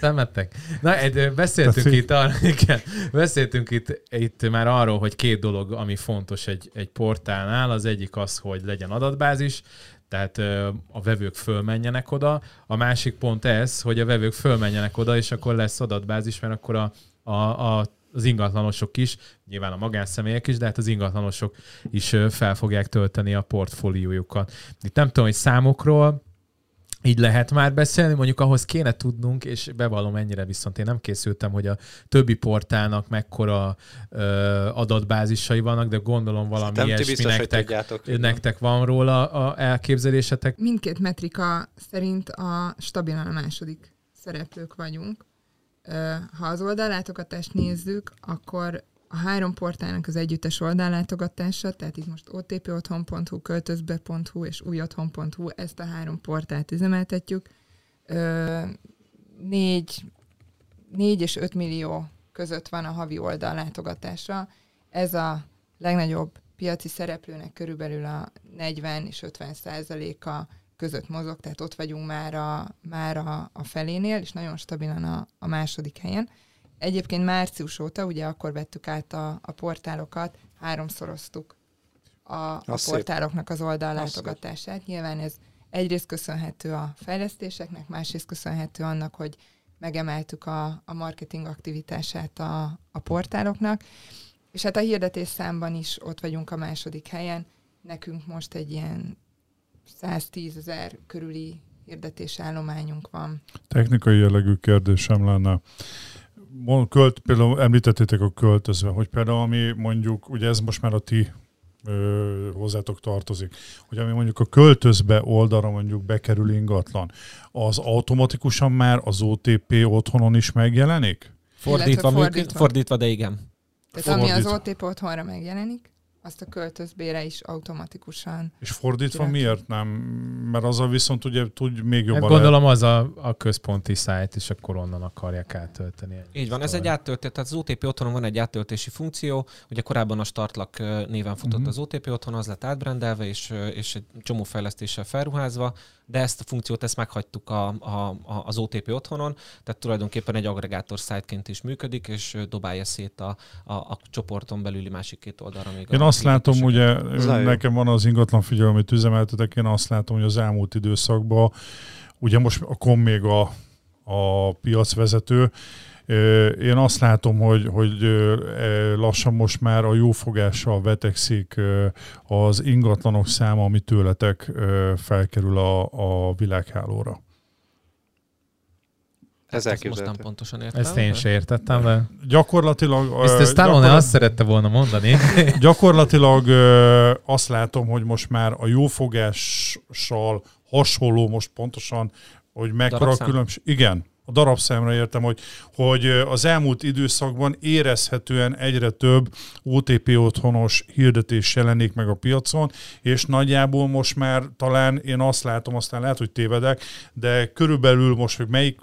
Speaker 1: Temettek. Na, beszéltünk
Speaker 3: Tehát-
Speaker 1: itt, arra, igen, beszéltünk itt, itt már arról, hogy két dolog, ami fontos egy, egy portálnál. Az egyik az, hogy legyen adatbázis, tehát a vevők fölmenjenek oda. A másik pont ez, hogy a vevők fölmenjenek oda, és akkor lesz adatbázis, mert akkor a, a, a az ingatlanosok is, nyilván a magánszemélyek is, de hát az ingatlanosok is fel fogják tölteni a portfóliójukat. Itt nem tudom, hogy számokról, így lehet már beszélni, mondjuk ahhoz kéne tudnunk, és bevallom ennyire viszont én nem készültem, hogy a többi portálnak mekkora ö, adatbázisai vannak, de gondolom valami
Speaker 2: Nem ti
Speaker 1: ilyesmi
Speaker 2: biztos, hogy
Speaker 1: nektek,
Speaker 2: tudjátok.
Speaker 1: nektek van róla a elképzelésetek.
Speaker 6: Mindkét metrika szerint a stabilan a második szereplők vagyunk. Ha az oldallátogatást nézzük, akkor a három portálnak az együttes oldallátogatása, tehát itt most otpotthon.hu, költözbe.hu és újotthon.hu, ezt a három portált üzemeltetjük. Ö, Négy, négy és 5 millió között van a havi oldallátogatása. Ez a legnagyobb piaci szereplőnek körülbelül a 40 és 50 százaléka között mozog, tehát ott vagyunk már a, már a, a felénél, és nagyon stabilan a, a második helyen. Egyébként március óta, ugye akkor vettük át a, a portálokat, háromszoroztuk a, a
Speaker 2: Az
Speaker 6: portáloknak az oldallátogatását. Nyilván ez, egyrészt köszönhető a fejlesztéseknek, másrészt köszönhető annak, hogy megemeltük a, a marketing aktivitását a, a portáloknak, és hát a hirdetés számban is ott vagyunk a második helyen. Nekünk most egy ilyen 110 ezer körüli hirdetésállományunk van.
Speaker 3: Technikai jellegű kérdésem lenne. Költ, például említettétek a költözve, hogy például ami mondjuk, ugye ez most már a ti ö, hozzátok tartozik, hogy ami mondjuk a költözbe oldalra mondjuk bekerül ingatlan, az automatikusan már az OTP otthonon is megjelenik?
Speaker 5: Fordítva, fordítva.
Speaker 6: fordítva.
Speaker 5: fordítva, de igen.
Speaker 6: Tehát ami az
Speaker 3: Fordítva.
Speaker 6: OTP otthonra megjelenik, azt a költözbére is automatikusan.
Speaker 3: És fordítva
Speaker 6: Király.
Speaker 3: miért nem? Mert azzal viszont ugye tud még
Speaker 1: Hát
Speaker 3: jobban
Speaker 1: gondolom az a, a központi szájt, és akkor onnan akarják áttölteni.
Speaker 5: Így van, ez egy áttöltés, tehát az OTP otthonon van egy áttöltési funkció, ugye korábban a Startlak néven futott
Speaker 3: Mhm.
Speaker 5: az OTP otthon, az lett átbrendelve, és, és egy csomó fejlesztéssel felruházva, de ezt a funkciót ezt meghagytuk a, a, a, az OTP otthonon, tehát tulajdonképpen egy agregátor szájtként is működik, és dobálja szét a, a, a csoporton belüli másik két oldalra még
Speaker 3: Én azt látom, ugye nekem van az ingatlan figyelő, amit üzemeltetek, én azt látom, hogy az elmúlt időszakban, ugye most a kom még a, a piacvezető, én azt látom, hogy, hogy ö, lassan most már a jófogással vetekszik az ingatlanok száma, ami tőletek felkerül a, a világhálóra.
Speaker 2: Ez
Speaker 5: Ezt most nem pontosan értem.
Speaker 1: Ezt én se értettem, de
Speaker 3: Gyakorlatilag...
Speaker 1: Mr. Stallone
Speaker 3: gyakorlat-
Speaker 1: azt szerette volna mondani.
Speaker 3: Gyakorlatilag azt látom, hogy most már a jófogással hasonló most pontosan, hogy mekkora a különbség. Igen, a darabszámra értem, hogy, hogy az elmúlt időszakban érezhetően egyre több OTP otthonos hirdetés jelenik meg a piacon, és nagyjából most már talán én azt látom, aztán lehet, hogy tévedek, de körülbelül most, hogy melyik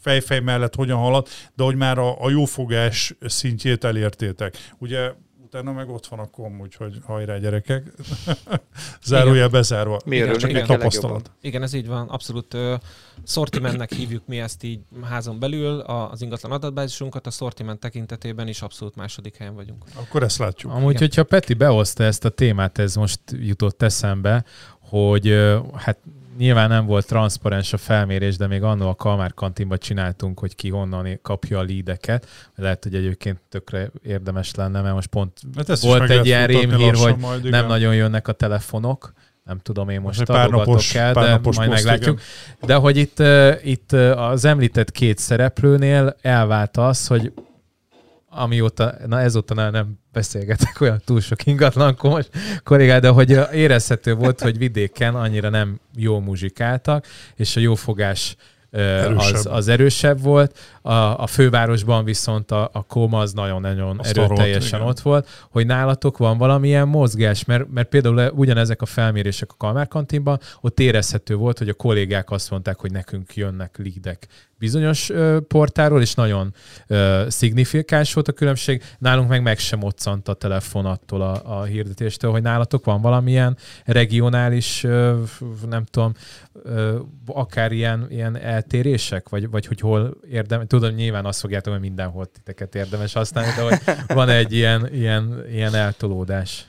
Speaker 3: fejfej mellett hogyan halad, de hogy már a, a jófogás szintjét elértétek. Ugye utána meg ott van a kom, úgyhogy hajrá gyerekek. Zárójel bezárva.
Speaker 2: Mi
Speaker 5: Igen, csak
Speaker 2: neki
Speaker 3: egy tapasztalat.
Speaker 5: Igen, ez így van. Abszolút uh, sortimentnek hívjuk mi ezt így házon belül, a, az ingatlan adatbázisunkat, a sortiment tekintetében is abszolút második helyen vagyunk.
Speaker 3: Akkor ezt látjuk.
Speaker 1: Amúgy,
Speaker 5: Igen.
Speaker 1: hogyha Peti behozta ezt a témát, ez most jutott eszembe, hogy hát nyilván nem volt transzparens a felmérés, de még annó a Kalmár kantinban csináltunk, hogy ki honnan kapja a lídeket. Lehet, hogy egyébként tökre érdemes lenne, mert most pont
Speaker 3: Hát
Speaker 1: volt egy ilyen rémhír, hogy
Speaker 3: majd, igen.
Speaker 1: nem nagyon jönnek a telefonok. Nem tudom én most
Speaker 3: napos-
Speaker 1: el, de majd meglátjuk. De hogy itt, itt az említett két szereplőnél elvált az, hogy amióta, na ezóta nem, beszélgetek olyan túl sok ingatlankor most korrigál, de hogy érezhető volt, hogy vidéken annyira nem jó muzsikáltak, és a jófogás ö, az,
Speaker 3: Erősebb.
Speaker 1: az erősebb volt. A, a fővárosban viszont a, a koma az nagyon-nagyon erőteljesen ott volt, hogy nálatok van valamilyen mozgás, mert, mert például ugyanezek a felmérések a Kalmár kantinban, ott érezhető volt, hogy a kollégák azt mondták, hogy nekünk jönnek lídek bizonyos portáról, és nagyon szignifikáns volt a különbség. Nálunk meg meg sem moccant a telefon attól a, a hirdetéstől, hogy nálatok van valamilyen regionális, nem tudom, akár ilyen, ilyen eltérések, vagy, vagy hogy hol érdemes, tudom, nyilván azt fogjátok, hogy mindenhol titeket érdemes használni, de hogy van egy ilyen, ilyen, ilyen eltolódás.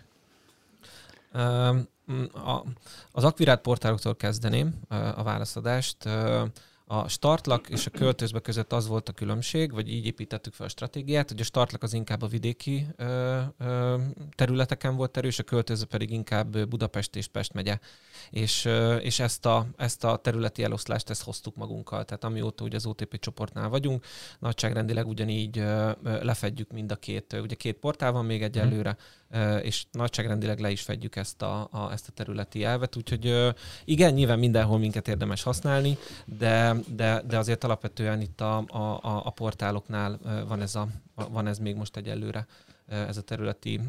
Speaker 5: Öm, A, az akvirát portáloktól kezdeném a válaszadást. Ö, A startlak és a költözbe között az volt a különbség, vagy így építettük fel a stratégiát, hogy a startlak az inkább a vidéki ö, ö, területeken volt erős, a költözbe pedig inkább Budapest és Pest megye. És, ö, és ezt, a, ezt a területi eloszlást ezt hoztuk magunkkal. Tehát amióta ugye az OTP csoportnál vagyunk, nagyságrendileg ugyanígy ö, ö, lefedjük mind a két, ugye két portál van még egyelőre, ö, és nagyságrendileg le is fedjük ezt a, a, ezt a területi elvet, úgyhogy ö, igen, nyilván mindenhol minket érdemes használni, de, de, de azért alapvetően itt a, a, a, portáloknál van ez, a, van ez még most egyelőre ez a területi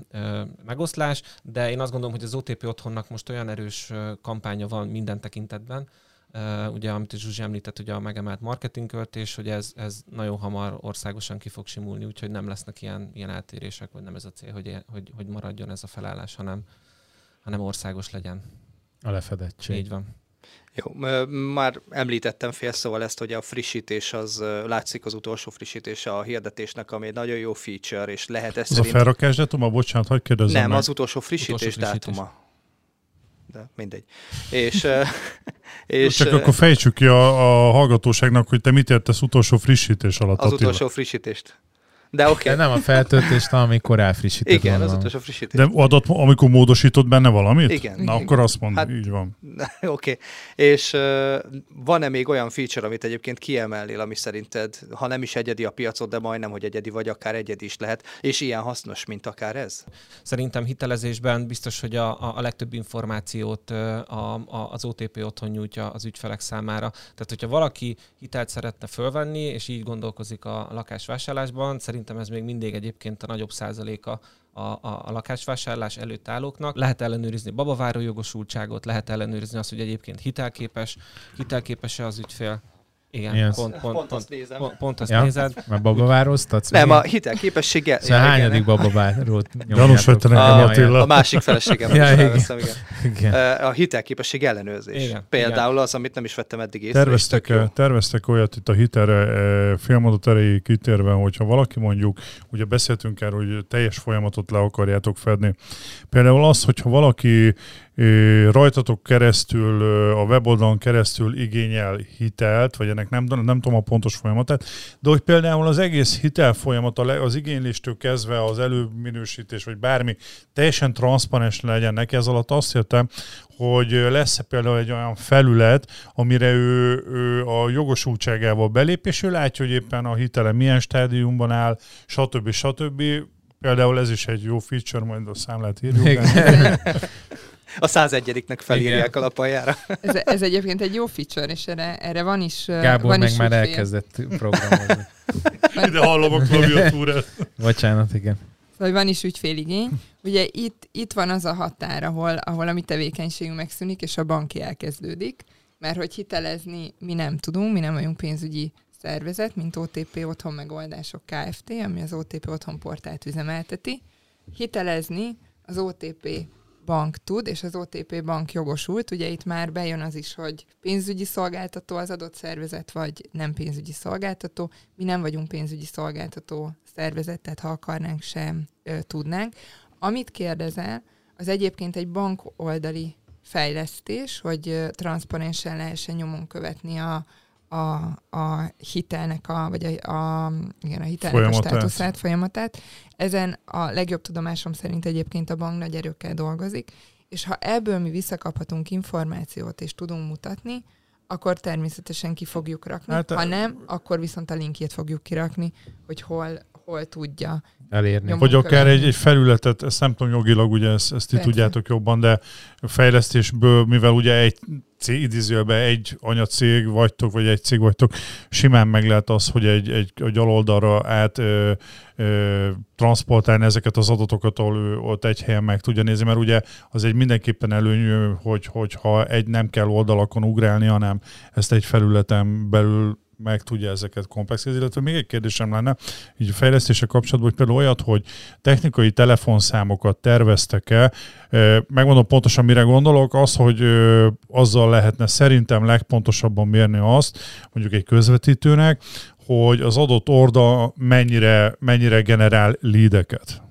Speaker 5: megoszlás, de én azt gondolom, hogy az OTP otthonnak most olyan erős kampánya van minden tekintetben, Uh, ugye, amit Zsuzsi említett, ugye a megemelt marketingköltés, hogy ez, ez nagyon hamar országosan ki fog simulni, úgyhogy nem lesznek ilyen, ilyen eltérések, vagy nem ez a cél, hogy, hogy, hogy maradjon ez a felállás, hanem, hanem országos legyen.
Speaker 1: A lefedettség.
Speaker 5: Így van.
Speaker 2: Jó, már említettem fél szóval ezt, hogy a frissítés az látszik az utolsó frissítése a hirdetésnek, ami egy nagyon jó feature, és lehet ezt
Speaker 3: Az a felrakás dátuma, bocsánat, hagyd kérdezzem
Speaker 2: Nem,
Speaker 3: meg.
Speaker 2: az utolsó frissítés
Speaker 5: frissítés.
Speaker 2: dátuma. de mindegy. És, és
Speaker 3: Csak akkor fejtsük ki a, a hallgatóságnak, hogy te mit értesz utolsó frissítés alatt.
Speaker 2: az
Speaker 3: Attila.
Speaker 2: utolsó frissítést. De oké,
Speaker 1: De
Speaker 2: okay.
Speaker 1: nem a feltöltést, amikor elfrissíted.
Speaker 2: igen, az
Speaker 1: gondolom.
Speaker 2: utolsó frissítés.
Speaker 3: De adott, amikor módosított benne valamit?
Speaker 2: Igen.
Speaker 3: Na,
Speaker 2: Igen.
Speaker 3: akkor azt mondd,
Speaker 2: Hát-
Speaker 3: így van.
Speaker 2: Oké. Okay. És uh, van-e még olyan feature, amit egyébként kiemelnél, ami szerinted, ha nem is egyedi a piacod, de majdnem, hogy egyedi, vagy akár egyedi is lehet, és ilyen hasznos, mint akár ez?
Speaker 5: Szerintem hitelezésben biztos, hogy a, a, legtöbb információt a, a, az OTP otthon nyújtja az ügyfelek számára. Tehát, hogyha valaki hitelt szeretne fölvenni, és így gondolkozik a lakásvásárlásban, szerintem ez még mindig egyébként a nagyobb százaléka a, a, a lakásvásárlás előtt állóknak. Lehet ellenőrizni babaváró jogosultságot, lehet ellenőrizni azt, hogy egyébként hitelképes, hitelképes-e az ügyfél. Igen,
Speaker 1: Mi
Speaker 5: pont, pont,
Speaker 2: Pont
Speaker 5: pont,
Speaker 2: azt nézem.
Speaker 5: pont, pont azt
Speaker 1: Ja.
Speaker 5: nézed.
Speaker 1: Mert babavároztatsz?
Speaker 2: Nem, a hitelképessége...
Speaker 1: Szóval hányadik babavárót
Speaker 3: Gyanús vagy te nekem, Attila.
Speaker 2: A másik feleségem
Speaker 1: Ja,
Speaker 2: ja,
Speaker 1: igen.
Speaker 2: igen.
Speaker 1: Igen.
Speaker 2: A hitelképesség ellenőrzés.
Speaker 5: Igen,
Speaker 2: Például az, amit nem is vettem eddig észre. és
Speaker 3: Terveztek, terveztek olyat itt a hitelre eh, félmondat erejéig kitérve, hogyha valaki mondjuk, ugye beszéltünk erről, hogy teljes folyamatot le akarjátok fedni. Például az, hogyha valaki rajtatok keresztül, a weboldalon keresztül igényel hitelt, vagy ennek nem, nem tudom a pontos folyamatát, de hogy például az egész hitel folyamat, az igényléstől kezdve az előminősítés, vagy bármi teljesen transzparens legyen neki, ez alatt azt értem, hogy lesz például egy olyan felület, amire ő, ő a jogosultságával belép, és ő látja, hogy éppen a hitele milyen stádiumban áll, stb. stb. Például ez is egy jó feature, majd a számlát írjuk.
Speaker 2: A 101-nek felírják
Speaker 1: Igen.
Speaker 2: a lapaljára.
Speaker 6: Ez, ez egyébként egy jó feature, és erre, erre van is ö,
Speaker 1: Gábor
Speaker 6: van
Speaker 1: meg
Speaker 6: is
Speaker 1: már
Speaker 6: ügyfél.
Speaker 1: elkezdett programozni.
Speaker 3: Ide hallom a klaviatúrát.
Speaker 1: Bocsánat, igen.
Speaker 6: Szóval van is ügyféligény. Ugye itt, itt van az a határ, ahol, ahol a mi tevékenységünk megszűnik, és a banki elkezdődik, mert hogy hitelezni mi nem tudunk, mi nem vagyunk pénzügyi szervezet, mint OTP Otthon Megoldások Kft., ami az OTP Otthon portált üzemelteti. Hitelezni az OTP bank tud, és az OTP bank jogosult. Ugye itt már bejön az is, hogy pénzügyi szolgáltató az adott szervezet, vagy nem pénzügyi szolgáltató. Mi nem vagyunk pénzügyi szolgáltató szervezet, tehát ha akarnánk sem ö, tudnánk. Amit kérdezel, az egyébként egy bank oldali fejlesztés, hogy transzparensen lehessen nyomon követni a, a, a hitelnek a, vagy a, a, igen, a hitelnek
Speaker 3: Folyamatát.
Speaker 6: a státuszát, folyamatát. Ezen a legjobb tudomásom szerint egyébként a bank nagy erőkkel dolgozik, és ha ebből mi visszakaphatunk információt és tudunk mutatni, akkor természetesen ki fogjuk rakni.
Speaker 3: Hát,
Speaker 6: ha nem, akkor viszont a linkjét fogjuk kirakni, hogy hol, hol tudja.
Speaker 1: Elérni.
Speaker 3: Vagy akár egy, egy felületet, ezt nem tudom jogilag, ugye ezt, ezt ti tudjátok jobban, de a fejlesztésből, mivel ugye egy idézőjelben egy anyacég vagytok, vagy egy cég vagytok, simán meg lehet az, hogy egy, egy, egy aloldalra át ö, ö, transportálni ezeket az adatokat, ahol ő ott egy helyen meg tudja nézni, mert ugye az egy mindenképpen előny, hogy, hogy ha egy nem kell oldalakon ugrálni, hanem ezt egy felületen belül meg tudja ezeket komplexezni, illetve még egy kérdésem lenne, így a fejlesztése kapcsolatban, hogy például olyat, hogy technikai telefonszámokat terveztek-e, megmondom pontosan, mire gondolok, az, hogy azzal lehetne szerintem legpontosabban mérni azt, mondjuk egy közvetítőnek, hogy az adott orda mennyire, mennyire generál leadeket.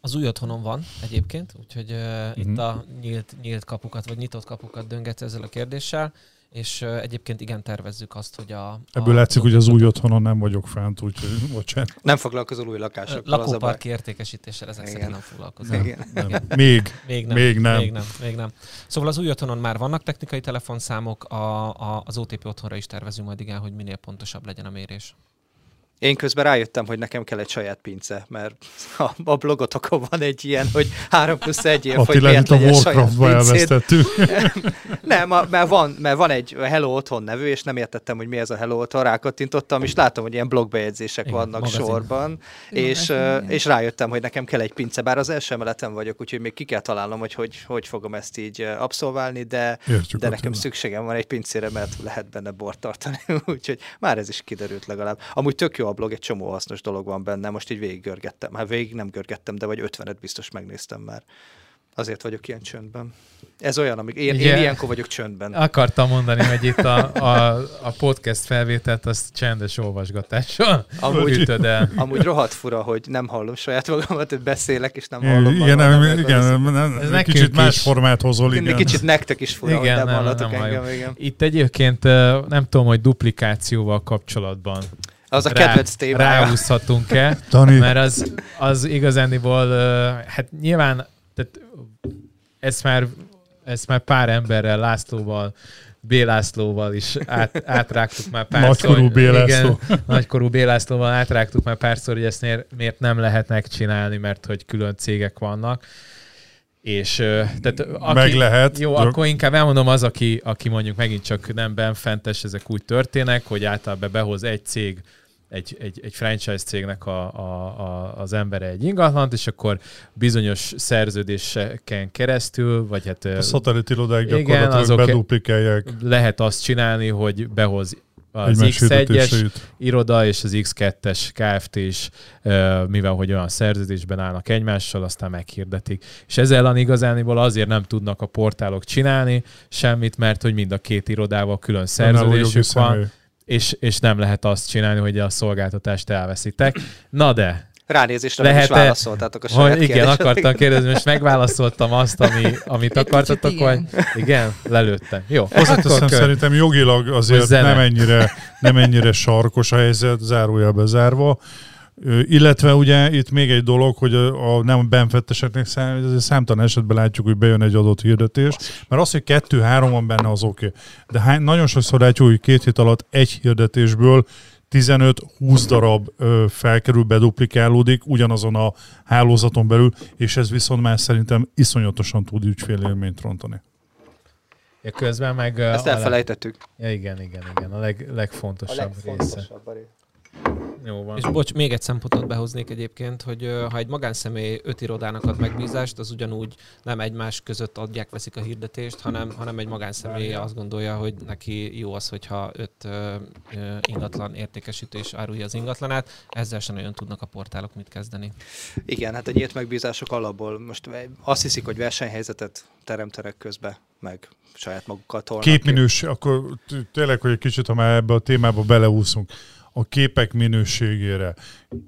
Speaker 5: Az új otthonom van egyébként, úgyhogy uh,
Speaker 3: Mhm.
Speaker 5: itt a nyílt, nyílt kapukat, vagy nyitott kapukat döngetsz ezzel a kérdéssel, és uh, egyébként igen, tervezzük azt, hogy a...
Speaker 3: Ebből
Speaker 5: a,
Speaker 3: látszik, hogy az új otthonon nem vagyok fent, úgyhogy bocsánat.
Speaker 2: Nem foglalkozol új lakásokkal,
Speaker 5: lakóparki értékesítéssel ezek
Speaker 2: Igen.
Speaker 5: szerint nem foglalkozom.
Speaker 2: Igen.
Speaker 3: Nem. Még.
Speaker 5: Még nem,
Speaker 3: Még nem.
Speaker 5: Még nem, még nem. Szóval az új otthonon már vannak technikai telefonszámok, a, a, az OTP otthonra is tervezünk majd igen, hogy minél pontosabb legyen a mérés.
Speaker 2: Én közben rájöttem, hogy nekem kell egy saját pince, mert a, a blogotokon van egy ilyen, hogy 3 plusz 1 év, hogy miért
Speaker 3: itt a
Speaker 2: legyen saját
Speaker 3: elvesztettük.
Speaker 2: Nem, a- mert van, mert van egy Hello Otthon nevű, és nem értettem, hogy mi ez a Hello Otthon, rákattintottam, és látom, hogy ilyen blogbejegyzések
Speaker 5: Igen,
Speaker 2: vannak
Speaker 5: magazin.
Speaker 2: sorban,
Speaker 6: Igen,
Speaker 2: és,
Speaker 6: igen.
Speaker 2: és rájöttem, hogy nekem kell egy pince, bár az első emeleten vagyok, úgyhogy még ki kell találnom, hogy hogy, hogy fogom ezt így abszolválni, de,
Speaker 3: Értjük,
Speaker 2: de nekem szükségem van egy pincére, mert lehet benne bort tartani, úgyhogy már ez is kiderült legalább. Amúgy tök jó a blog, egy csomó hasznos dolog van benne, most így végig görgettem. Hát végig nem görgettem, de vagy 50-et biztos megnéztem már. Azért vagyok ilyen csöndben. Ez olyan, amik én,
Speaker 1: Ugye-
Speaker 2: én ilyenkor vagyok csöndben.
Speaker 1: Akartam mondani, hogy itt a, a, a podcast felvételt az csendes olvasgatással
Speaker 2: Amúgy-
Speaker 1: ütöd el.
Speaker 2: Amúgy rohadt fura, hogy nem hallom saját magamat, hogy beszélek, és nem hallom
Speaker 3: igen,
Speaker 2: magamat.
Speaker 3: nem, igen,
Speaker 2: ez-
Speaker 3: nem,
Speaker 1: Ez
Speaker 3: egy
Speaker 1: nekünk
Speaker 3: kicsit más
Speaker 1: is.
Speaker 3: formát hozol, igen.
Speaker 2: kicsit nektek is fura,
Speaker 1: Igen,
Speaker 2: hogy nem,
Speaker 1: nem,
Speaker 2: hallatok
Speaker 1: nem
Speaker 2: engem, igen.
Speaker 1: Itt egyébként nem tudom, hogy duplikációval kapcsolatban
Speaker 2: Az a
Speaker 1: rá-
Speaker 2: kedvenc témája.
Speaker 1: ráhúzhatunk-e,
Speaker 3: Dani,
Speaker 1: mert az, az igazániból, ö, hát nyilván, tehát ezt már, ezt már pár emberrel, Lászlóval, B. Lászlóval is át, átrágtuk már párszor.
Speaker 3: Nagykorú B. László.
Speaker 1: Igen, nagykorú B. Lászlóval átrágtuk már párszor, hogy ezt miért, miért nem lehet megcsinálni, mert hogy külön cégek vannak. És tehát aki,
Speaker 3: meg lehet.
Speaker 1: jó,
Speaker 3: Csak-
Speaker 1: akkor inkább elmondom az, aki, aki mondjuk megint csak nem benfentes, ezek úgy történnek, hogy általában behoz egy cég, egy, egy, egy franchise cégnek a, a, a, az embere egy ingatlant, és akkor bizonyos szerződéseken keresztül, vagy hát
Speaker 3: A szatellit irodák
Speaker 1: Igen,
Speaker 3: gyakorlatilag
Speaker 1: azok-
Speaker 3: beduplikálják
Speaker 1: lehet azt csinálni, hogy behoz az
Speaker 3: egymás
Speaker 1: X1-es
Speaker 3: hirdetéseit.
Speaker 1: iroda és az X2-es Kft. is, mivel hogy olyan szerződésben állnak egymással, aztán meghirdetik. És ezzel ellen igazániból azért nem tudnak a portálok csinálni semmit, mert hogy mind a két irodával külön szerződésük van, és, és nem lehet azt csinálni, hogy a szolgáltatást elveszitek. Na de,
Speaker 2: Ránézésre meg is
Speaker 1: Lehet-e-
Speaker 2: válaszoltátok a saját
Speaker 1: hogy igen, akartam kérdezni, most megválaszoltam azt, ami, amit akartatok, vagy?
Speaker 6: igen.
Speaker 1: Lelőttem. Jó,
Speaker 3: Hozzáteszem,
Speaker 1: akkor kö-
Speaker 3: szerintem jogilag azért nem ennyire, nem ennyire sarkos a helyzet, zárójelbe zárva. Ö, Illetve ugye itt még egy dolog, hogy a, a nem benfetteseknek szám, azért számtalan esetben látjuk, hogy bejön egy adott hirdetés, mert az, hogy kettő-három van benne, az oké. Okay. De hány, nagyon sokszor látjuk, hogy két hét alatt egy hirdetésből 15-20 darab ö, felkerül, beduplikálódik ugyanazon a hálózaton belül, és ez viszont már szerintem iszonyatosan tud ügyfélélményt rontani.
Speaker 1: ja, közben meg...
Speaker 2: Ezt
Speaker 1: a leg-
Speaker 2: elfelejtettük.
Speaker 1: Ja, igen, igen, igen, a leg,
Speaker 2: A
Speaker 1: legfontosabb, része.
Speaker 2: legfontosabb a része.
Speaker 1: Jó van.
Speaker 5: És bocs, még egy szempontot behoznék egyébként, hogy ha egy magánszemély öt irodának ad megbízást, az ugyanúgy nem egymás között adják, veszik a hirdetést, hanem, hanem egy magánszemély azt gondolja, hogy neki jó az, hogyha öt ö, ö, ingatlan értékesítés árulja az ingatlanát, ezzel sem nagyon tudnak a portálok mit kezdeni.
Speaker 2: Igen, hát egy ilyet megbízások alapból most azt hiszik, hogy versenyhelyzetet teremtenek közbe, meg saját magukkal tolnak. ki.
Speaker 3: Képminős, akkor tényleg, hogy egy kicsit, ha már ebbe a témába beleúszunk, a képek minőségére.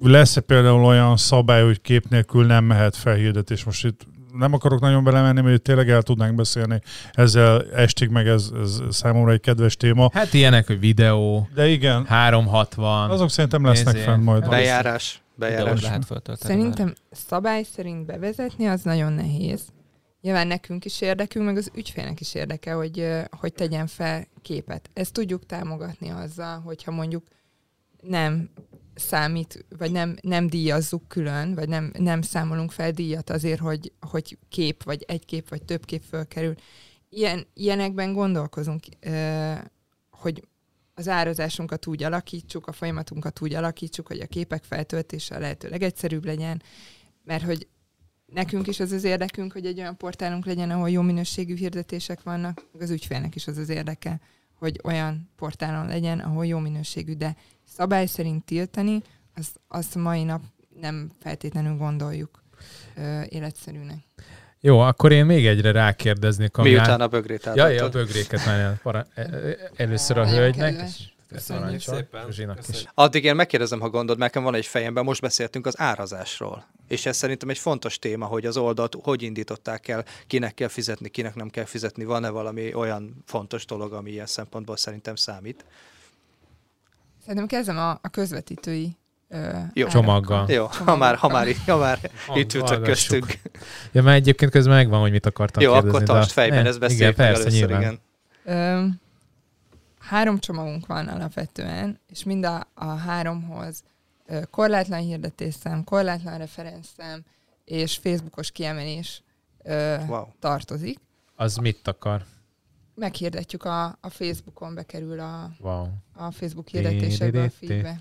Speaker 3: Lesz-e például olyan szabály, hogy kép nélkül nem mehet felhirdetés? Most itt nem akarok nagyon belemenni, mert tényleg el tudnánk beszélni ezzel estig, meg ez, ez számomra egy kedves téma.
Speaker 1: Hát ilyenek, hogy videó,
Speaker 3: De igen,
Speaker 1: 360.
Speaker 3: azok szerintem lesznek
Speaker 1: Nézzél.
Speaker 3: fent majd.
Speaker 2: Bejárás.
Speaker 5: Videót
Speaker 2: Bejárás.
Speaker 5: lehet.
Speaker 6: Szerintem szabály szerint bevezetni az nagyon nehéz. Nyilván nekünk is érdekünk, meg az ügyfélnek is érdeke, hogy, hogy tegyen fel képet. Ezt tudjuk támogatni azzal, hogyha mondjuk nem számít, vagy nem, nem díjazzuk külön, vagy nem, nem számolunk fel díjat azért, hogy, hogy kép, vagy egy kép, vagy több kép fölkerül. Ilyen, ilyenekben gondolkozunk, hogy az árazásunkat úgy alakítsuk, a folyamatunkat úgy alakítsuk, hogy a képek feltöltése a lehető legegyszerűbb legyen, mert hogy nekünk is az az érdekünk, hogy egy olyan portálunk legyen, ahol jó minőségű hirdetések vannak, az ügyfélnek is az az érdeke, hogy olyan portálon legyen, ahol jó minőségű, de szabály szerint tiltani, azt, azt mai nap nem feltétlenül gondoljuk ö, életszerűnek.
Speaker 1: Jó, akkor én még egyre rákérdeznék, ami
Speaker 2: Miután a bögrét
Speaker 1: Ja, ja, a bögréket már para, e- e- először a
Speaker 6: Nagyon
Speaker 1: hölgynek.
Speaker 6: kedves. Köszönjük
Speaker 5: szépen. Köszönjük.
Speaker 2: Addig én megkérdezem, ha gondod, nekem van egy fejemben, most beszéltünk az árazásról. És ez szerintem egy fontos téma, hogy az oldalt hogy indították el, kinek kell fizetni, kinek nem kell fizetni, van-e valami olyan fontos dolog, ami ilyen szempontból szerintem számít.
Speaker 6: Szerintem kezdem a, a közvetítői ö,
Speaker 2: Jó.
Speaker 1: Csomaggal.
Speaker 2: Jó, ha már, ha már, ha már itt ültök köztünk.
Speaker 1: Ja, mert egyébként közben megvan, hogy mit akartam
Speaker 2: Jó,
Speaker 1: kérdezni.
Speaker 2: akkor tartsd fejben,
Speaker 1: Ne,
Speaker 2: ezt beszéljük
Speaker 1: igen, persze,
Speaker 2: először,
Speaker 1: nyilván.
Speaker 2: igen.
Speaker 6: Ö, három csomagunk van alapvetően, és mind a, a háromhoz ö, korlátlan hirdetésszám, korlátlan referenciszám és Facebookos kiemelés ö,
Speaker 2: Wow.
Speaker 6: tartozik.
Speaker 1: Az mit akar?
Speaker 6: Meghirdetjük a, a Facebookon, bekerül a,
Speaker 1: Wow.
Speaker 6: a Facebook hirdetésekbe a feedbe.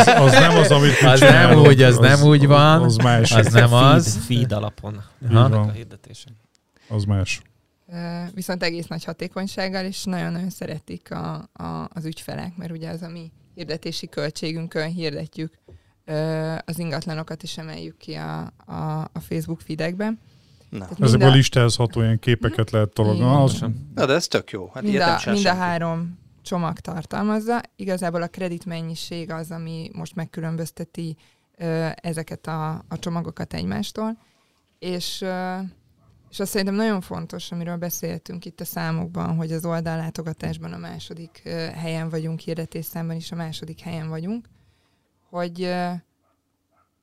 Speaker 3: Az, az nem az, amit mi
Speaker 1: Az nem úgy, az nem úgy van.
Speaker 3: Az más.
Speaker 1: Az nem
Speaker 5: feed,
Speaker 1: az.
Speaker 5: Feed alapon.
Speaker 3: Így
Speaker 1: Aha.
Speaker 3: van.
Speaker 5: A hirdetések.
Speaker 3: Az más.
Speaker 6: Viszont egész nagy hatékonysággal, és nagyon-nagyon szeretik a, a, az ügyfelek, mert ugye az a mi hirdetési költségünkön hirdetjük az ingatlanokat, és emeljük ki a, a, a Facebook feedekbe.
Speaker 2: Na.
Speaker 6: Tehát
Speaker 3: Ezekből
Speaker 6: mind a-
Speaker 3: listázható ilyen képeket lehet tologni. Az.
Speaker 2: Na, de ez tök jó. Hát
Speaker 6: mind, a, mind a három csomag tartalmazza. Igazából a kreditmennyiség az, ami most megkülönbözteti ö, ezeket a, a csomagokat egymástól, és, ö, és azt szerintem nagyon fontos, amiről beszéltünk itt a számokban, hogy az oldallátogatásban a második ö, helyen vagyunk, hirdetésszámban is a második helyen vagyunk, hogy ö,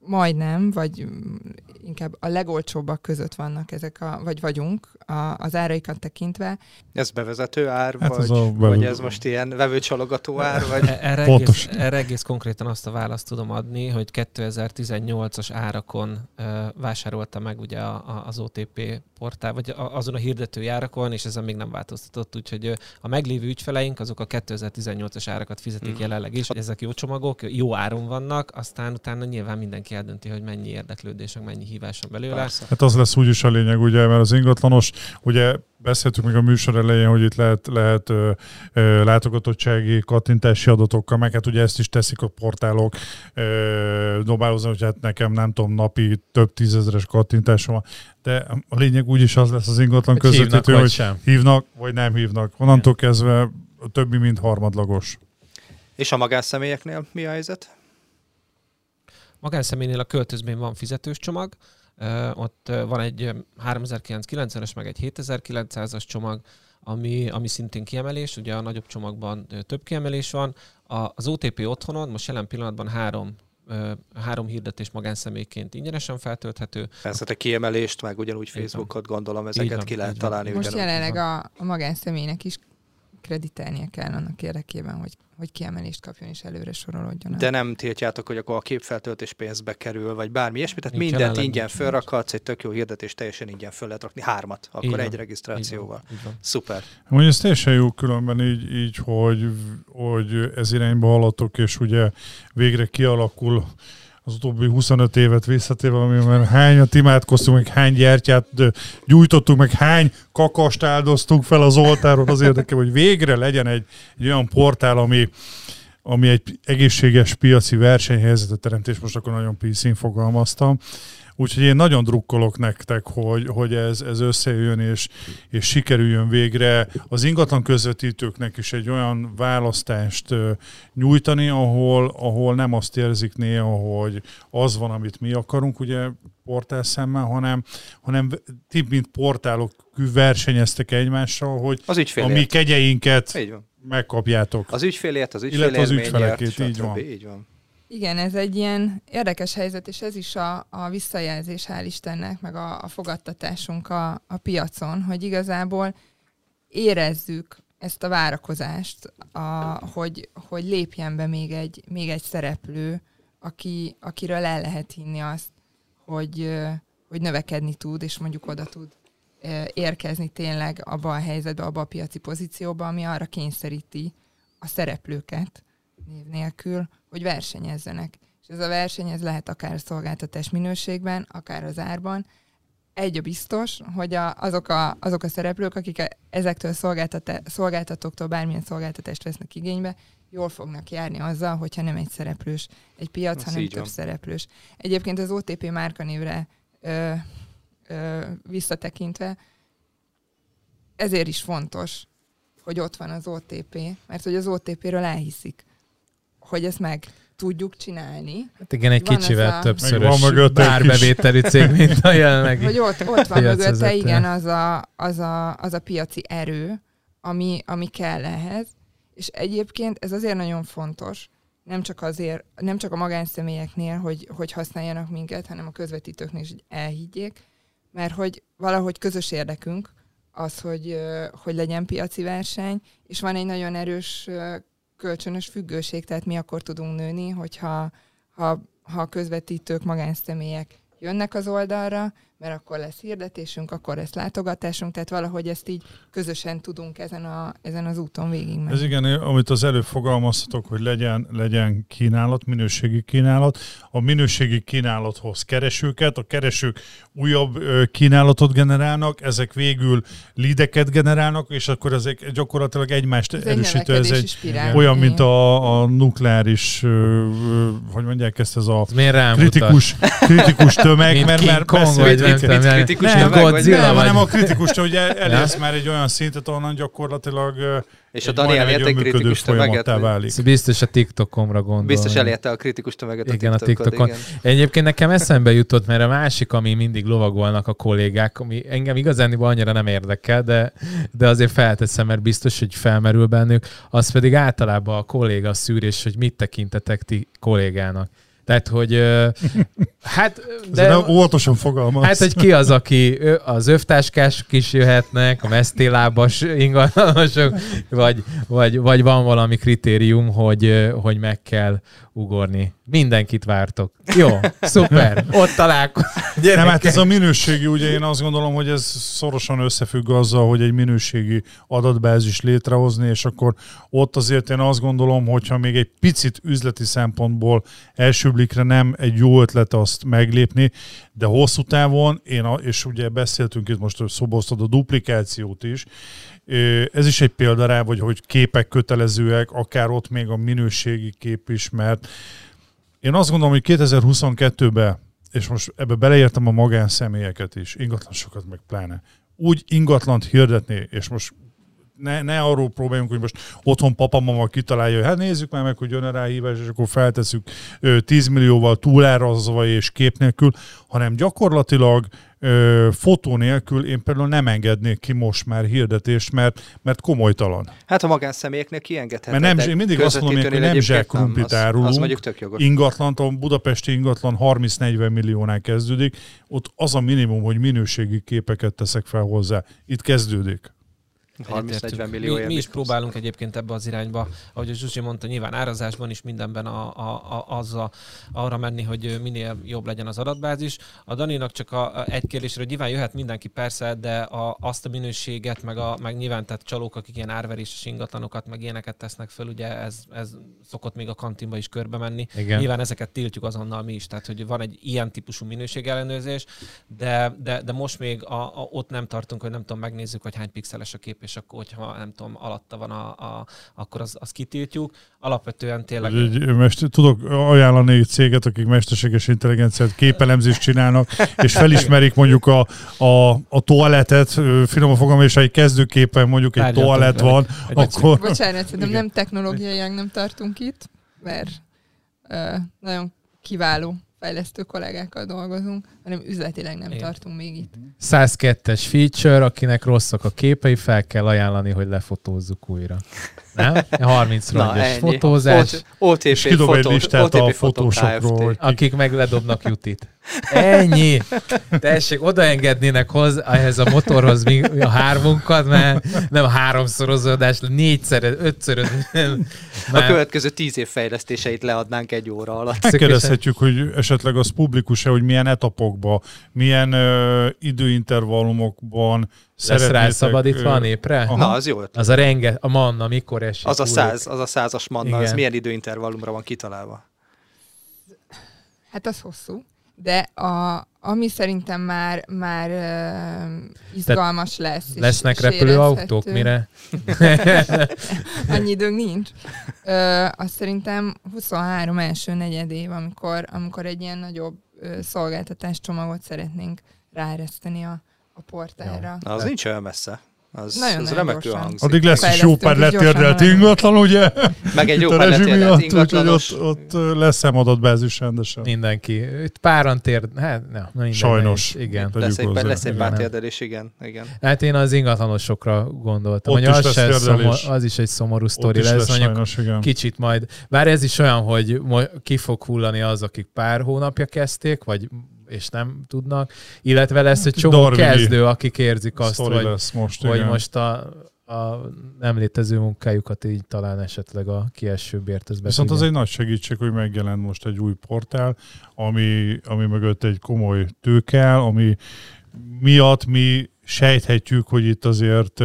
Speaker 6: majdnem, vagy mm, inkább a legolcsóbbak között vannak ezek a, vagy vagyunk a, az áraikat tekintve,
Speaker 2: Ez bevezető ár,
Speaker 3: Hát
Speaker 2: vagy,
Speaker 3: ez a
Speaker 2: vagy
Speaker 3: bevezető.
Speaker 2: ez most ilyen vevőcsalogató ár, vagy...
Speaker 5: E- Erre
Speaker 3: Pontos.
Speaker 5: egész, erre egész konkrétan azt a választ tudom adni, hogy 2018-as árakon ö, vásárolta meg ugye a, a, az OTP portál, vagy a, azon a hirdetői árakon, és ezen még nem változtatott, úgyhogy a meglévő ügyfeleink azok a 2018-as árakat fizetik
Speaker 2: Mhm.
Speaker 5: jelenleg is. Ezek jó csomagok, jó áron vannak, aztán utána nyilván mindenki eldönti, hogy mennyi érdeklődés, meg mennyi hívás van belőle.
Speaker 2: Persze.
Speaker 3: Hát az lesz úgyis a lényeg, ugye, mert az ingatlanos, ugye beszéltük még a műsor elején, hogy itt lehet, lehet ö, ö, látogatottsági kattintási adatokkal, meg hát ugye ezt is teszik a portálok, ö, dobálózni, hogy hát nekem nem tudom, napi több tízezeres kattintásom van, de a lényeg úgyis az lesz az ingatlan
Speaker 1: Hogy hívnak,
Speaker 3: közvetítő,
Speaker 1: vagy
Speaker 3: hogy
Speaker 1: sem.
Speaker 3: hívnak, vagy nem hívnak. Onnantól kezdve a többi, mint harmadlagos.
Speaker 2: És a magánszemélyeknél mi a helyzet?
Speaker 5: Magánszemélynél a költözmény van fizetős csomag, ott van egy ö, 3990-es, meg egy 7900-as csomag, ami, ami szintén kiemelés, ugye a nagyobb csomagban több kiemelés van. A, az OTP otthonon most jelen pillanatban három, három hirdetés magánszemélyként ingyenesen feltölthető.
Speaker 2: Persze te kiemelést, meg ugyanúgy. Facebookot gondolom, ezeket
Speaker 5: van,
Speaker 2: ki lehet találni
Speaker 6: Most
Speaker 2: ugyanúgy.
Speaker 6: jelenleg a, a magánszemélynek is kreditálnia kell annak érdekében, hogy, hogy kiemelést kapjon és előre sorolódjon.
Speaker 2: De nem tiltjátok, hogy akkor a képfeltöltés pénzbe kerül, vagy bármi ilyesmi, tehát
Speaker 5: Nincs,
Speaker 2: mindent ingyen
Speaker 5: nincs,
Speaker 2: fölrakhatsz, egy tök jó hirdetés, teljesen ingyen föl lehet rakni, hármat, akkor
Speaker 5: van,
Speaker 2: egy regisztrációval. Szuper.
Speaker 3: Mondja, ez teljesen jó különben így, így hogy, hogy ez irányba haladtok, és ugye végre kialakul az utóbbi 25 évet visszatérve, amiben hányat imádkoztunk, meg hány gyertyát gyújtottunk, meg hány kakast áldoztunk fel az oltáron az érdeke, hogy végre legyen egy, egy olyan portál, ami, ami egy egészséges piaci versenyhelyzetet teremt, és most akkor nagyon PC-n fogalmaztam. Úgyhogy én nagyon drukkolok nektek, hogy, hogy ez, ez összejön, és, és sikerüljön végre az ingatlan közvetítőknek is egy olyan választást nyújtani, ahol, ahol nem azt érzik néha, hogy az van, amit mi akarunk, ugye portál szemmel, hanem, hanem ti, mint portálok versenyeztek egymással, hogy
Speaker 2: Az
Speaker 3: a mi
Speaker 2: ügyfélért.
Speaker 3: kegyeinket megkapjátok.
Speaker 2: Az ügyfélért, az
Speaker 3: Illetve az ügyfelekét, így van.
Speaker 2: Így van.
Speaker 6: Igen, ez egy ilyen érdekes helyzet, és ez is a, a visszajelzés, hál' Istennek, meg a, a fogadtatásunk a, a piacon, hogy igazából érezzük ezt a várakozást, a, hogy, hogy lépjen be még egy, még egy szereplő, aki, akiről el lehet hinni azt, hogy, hogy növekedni tud, és mondjuk oda tud érkezni tényleg abba a helyzetbe, abba a piaci pozícióba, ami arra kényszeríti a szereplőket név nélkül, hogy versenyezzenek. És ez a verseny ez lehet akár a szolgáltatás minőségben, akár az árban. Egy a biztos, hogy a, azok, a, azok a szereplők, akik e- ezektől szolgáltatóktól bármilyen szolgáltatást vesznek igénybe, jól fognak járni azzal, hogyha nem egy szereplős egy piac,
Speaker 2: Ez
Speaker 6: hanem több
Speaker 2: van.
Speaker 6: szereplős. Egyébként az OTP márkanévre ö, ö, visszatekintve, ezért is fontos, hogy ott van az OTP, mert hogy az OTP-ről elhiszik, hogy ezt meg tudjuk csinálni,
Speaker 1: Hát igen, egy
Speaker 6: Van
Speaker 1: kicsivel
Speaker 6: a-
Speaker 1: többszörös
Speaker 3: van
Speaker 1: bárbevételi cég, mint a jelenlegi.
Speaker 6: hogy ott, ott van mögötte, igen, az a, az, a, az a piaci erő, ami, ami kell ehhez. És egyébként ez azért nagyon fontos, nem csak azért, nem csak a magánszemélyeknél, hogy, hogy használjanak minket, hanem a közvetítőknél is hogy elhiggyék, mert hogy valahogy közös érdekünk az, hogy, hogy legyen piaci verseny, és van egy nagyon erős kölcsönös függőség, tehát mi akkor tudunk nőni, hogyha ha, ha közvetítők, magánszemélyek jönnek az oldalra, mert akkor lesz hirdetésünk, akkor lesz látogatásunk, tehát valahogy ezt így közösen tudunk ezen, a, ezen az úton végigmenni.
Speaker 3: Ez igen, amit az előbb fogalmaztatok, hogy legyen, legyen kínálat, minőségi kínálat. A minőségi kínálathoz keresőket, a keresők újabb kínálatot generálnak, ezek végül lideket generálnak, és akkor ezek gyakorlatilag egymást
Speaker 6: Ez egy
Speaker 3: erősítő. Ez
Speaker 6: növekedési
Speaker 3: egy
Speaker 6: spirál.
Speaker 3: olyan, mint a, a nukleáris, hogy mondják ezt, ez a
Speaker 1: Ez
Speaker 3: kritikus, kritikus tömeg,
Speaker 1: Mint
Speaker 3: mert
Speaker 1: Kong,
Speaker 3: beszélt-
Speaker 1: nem-
Speaker 2: kritikus
Speaker 1: nem,
Speaker 2: tömeg, vagy
Speaker 1: Godzilla
Speaker 3: Nem, hanem a kritikus, hogy el- elérsz már egy olyan szintet, ahonnan gyakorlatilag
Speaker 2: És a Dani elérte kritikus tömeget.
Speaker 3: válik.
Speaker 1: Biztos a TikTokomra gondol.
Speaker 2: Biztos elérte a kritikus tömeget a
Speaker 1: Igen, a
Speaker 2: TikTokon. Igen.
Speaker 1: Egyébként nekem eszembe jutott, mert a másik, ami mindig lovagolnak a kollégák, ami engem igazán annyira nem érdekel, de, de azért felteszem, mert biztos, hogy felmerül bennük, az pedig általában a kolléga szűrés, hogy mit tekintetek ti kollégának. Tehát, hogy hát,
Speaker 3: De
Speaker 1: de,
Speaker 3: nem, óvatosan fogalmaz.
Speaker 1: hát, hogy ki az, aki az övtáskások is jöhetnek, a mesztélábas ingatlanosok, vagy, vagy, vagy van valami kritérium, hogy, hogy meg kell ugorni. Mindenkit vártok. Jó, szuper, ott találkozunk.
Speaker 3: Nem, hát ez a minőségi, ugye én azt gondolom, hogy ez szorosan összefügg azzal, hogy egy minőségi adatbázis létrehozni, és akkor ott azért én azt gondolom, hogyha még egy picit üzleti szempontból első blikre nem egy jó ötlet azt meglépni, de hosszú távon, én a, és ugye beszéltünk itt most, hogy szoboztad a duplikációt is, ez is egy példa rá, vagy hogy képek kötelezőek, akár ott még a minőségi kép is, mert én azt gondolom, hogy 2022-ben, és most ebbe beleértem a magánszemélyeket is, ingatlansokat meg pláne, úgy ingatlant hirdetni, és most ne, ne arról próbáljunk, hogy most otthon papa, mama kitalálja, hogy hát nézzük már meg, hogy jön rá hívás, és akkor feltesszük ö, 10 millióval túlárazva és kép nélkül, hanem gyakorlatilag ö, fotó nélkül én például nem engednék ki most már hirdetést, mert, mert komolytalan.
Speaker 2: Hát a magánszemélyeknek kiengedheted.
Speaker 3: Mert nem, én mindig azt mondom, hogy nem
Speaker 2: egyébként
Speaker 3: zsebkrumplit
Speaker 2: az- Az
Speaker 3: árulunk.
Speaker 2: mondjuk tök jogos.
Speaker 3: Ingatlant, a budapesti ingatlan 30-40 milliónál kezdődik, ott az a minimum, hogy minőségi képeket teszek fel hozzá. Itt kezdődik.
Speaker 2: 30-40
Speaker 5: Egyetértünk.
Speaker 2: millió
Speaker 5: mi, mi is próbálunk egyébként ebbe az irányba, ahogy a Zsuzsi mondta, nyilván árazásban is mindenben a, a, a, az a, arra menni, hogy minél jobb legyen az adatbázis. A Daninak csak a, a egy kérdésre, hogy nyilván jöhet mindenki persze, de a, azt a minőséget, meg, a, meg nyilván tehát csalók, akik ilyen árveréses ingatlanokat, meg ilyeneket tesznek föl, ugye ez, ez szokott még a kantinba is körbe menni.
Speaker 1: Igen.
Speaker 5: Nyilván ezeket tiltjuk azonnal mi is, tehát hogy van egy ilyen típusú minőségellenőrzés, de, de, de most még a, a, ott nem tartunk, hogy nem tudom, megnézzük, hogy hány pixeles a kép, és akkor, hogyha nem tudom, alatta van, a, a, akkor az, az kitiltjuk. Alapvetően tényleg...
Speaker 3: Egy, mester, tudok ajánlani egy céget, akik mesterséges intelligenciát, képelemzést csinálnak, és felismerik mondjuk a, a, a toaletet, ö, finoman fogalmazva, és ha egy kezdőképen mondjuk egy
Speaker 5: Tárgyaltunk
Speaker 3: toalet
Speaker 5: velük.
Speaker 3: van,
Speaker 5: Egy
Speaker 3: akkor...
Speaker 6: Bocsánat, szerintem nem technológiailag nem tartunk itt, mert ö, nagyon kiváló fejlesztő kollégákkal dolgozunk, hanem üzletileg nem
Speaker 5: Igen.
Speaker 6: tartunk még itt.
Speaker 1: 102-es feature, akinek rosszak a képei, fel kell ajánlani, hogy lefotózzuk újra. Nem? 30
Speaker 2: Na,
Speaker 1: rongyos
Speaker 2: ennyi.
Speaker 1: fotózás,
Speaker 2: OTP
Speaker 3: És kidob egy
Speaker 2: fotó-
Speaker 3: listát
Speaker 2: OTP
Speaker 3: a
Speaker 2: Fotó
Speaker 3: fotósokról,
Speaker 1: akik meg ledobnak jutit. Ennyi. Tessék, odaengednének hozzá ehhez a motorhoz mi, a hármunkat, mert nem háromszorozódás, négyszer, ötször.
Speaker 2: A
Speaker 1: Már
Speaker 2: következő tíz év fejlesztéseit leadnánk egy óra alatt.
Speaker 3: Megkérdezhetjük, hogy esetleg az publikus-e, hogy milyen etapokban, milyen ö, időintervallumokban
Speaker 1: lesz
Speaker 3: szeretnétek...
Speaker 1: rászabadítva a népre?
Speaker 3: Aha.
Speaker 2: Na, az jó ötlet.
Speaker 1: Az a renge, a manna mikor esik?
Speaker 2: Az a száz, az a százas manna, az
Speaker 1: Igen.
Speaker 2: milyen időintervallumra van kitalálva?
Speaker 6: Hát az hosszú. De a, ami szerintem már, már uh, izgalmas lesz. és-
Speaker 1: Lesznek repülőautók, mire?
Speaker 6: Annyi időnk nincs. Ö, azt szerintem 23 első negyedév, amikor, amikor egy ilyen nagyobb ö, szolgáltatás csomagot szeretnénk ráereszteni a, a portálra.
Speaker 2: Na, az nincs olyan messze. Az,
Speaker 6: Nagyon-nagyon
Speaker 2: az remekül
Speaker 6: gyorsan.
Speaker 2: hangzik.
Speaker 3: Addig lesz is jó pár letérdelt ingatlan, ugye?
Speaker 2: Meg egy jó pár letérdelt
Speaker 3: miatt, úgyhogy
Speaker 2: ingatlanos.
Speaker 3: ott, ott ö, lesz szemadatbázis rendesen.
Speaker 1: Mindenki. Itt páran tér... Hát, na minden
Speaker 3: Sajnos.
Speaker 1: nehéz. Igen.
Speaker 2: Lesz egy,
Speaker 3: hozzá.
Speaker 2: lesz egy
Speaker 1: Igen.
Speaker 2: pár térdelés, igen. igen.
Speaker 1: Hát én az ingatlanosokra gondoltam,
Speaker 3: Ott is
Speaker 1: az,
Speaker 3: lesz
Speaker 1: szomor, az is egy szomorú sztori
Speaker 3: is
Speaker 1: lesz,
Speaker 3: lesz
Speaker 1: mondjuk
Speaker 3: sajnos, igen.
Speaker 1: kicsit majd, bár ez is olyan, hogy ki fog hullani az, akik pár hónapja kezdték, vagy és nem tudnak, illetve lesz egy csomó
Speaker 3: Darwini
Speaker 1: kezdő, akik érzik azt, hogy,
Speaker 3: most,
Speaker 1: hogy
Speaker 3: igen.
Speaker 1: most a, a nem létező munkájukat így talán esetleg a kiesőbért ez be
Speaker 3: Viszont az egy nagy segítség, hogy megjelent most egy új portál, ami, ami mögött egy komoly tőke áll, ami miatt mi sejthetjük, hogy itt azért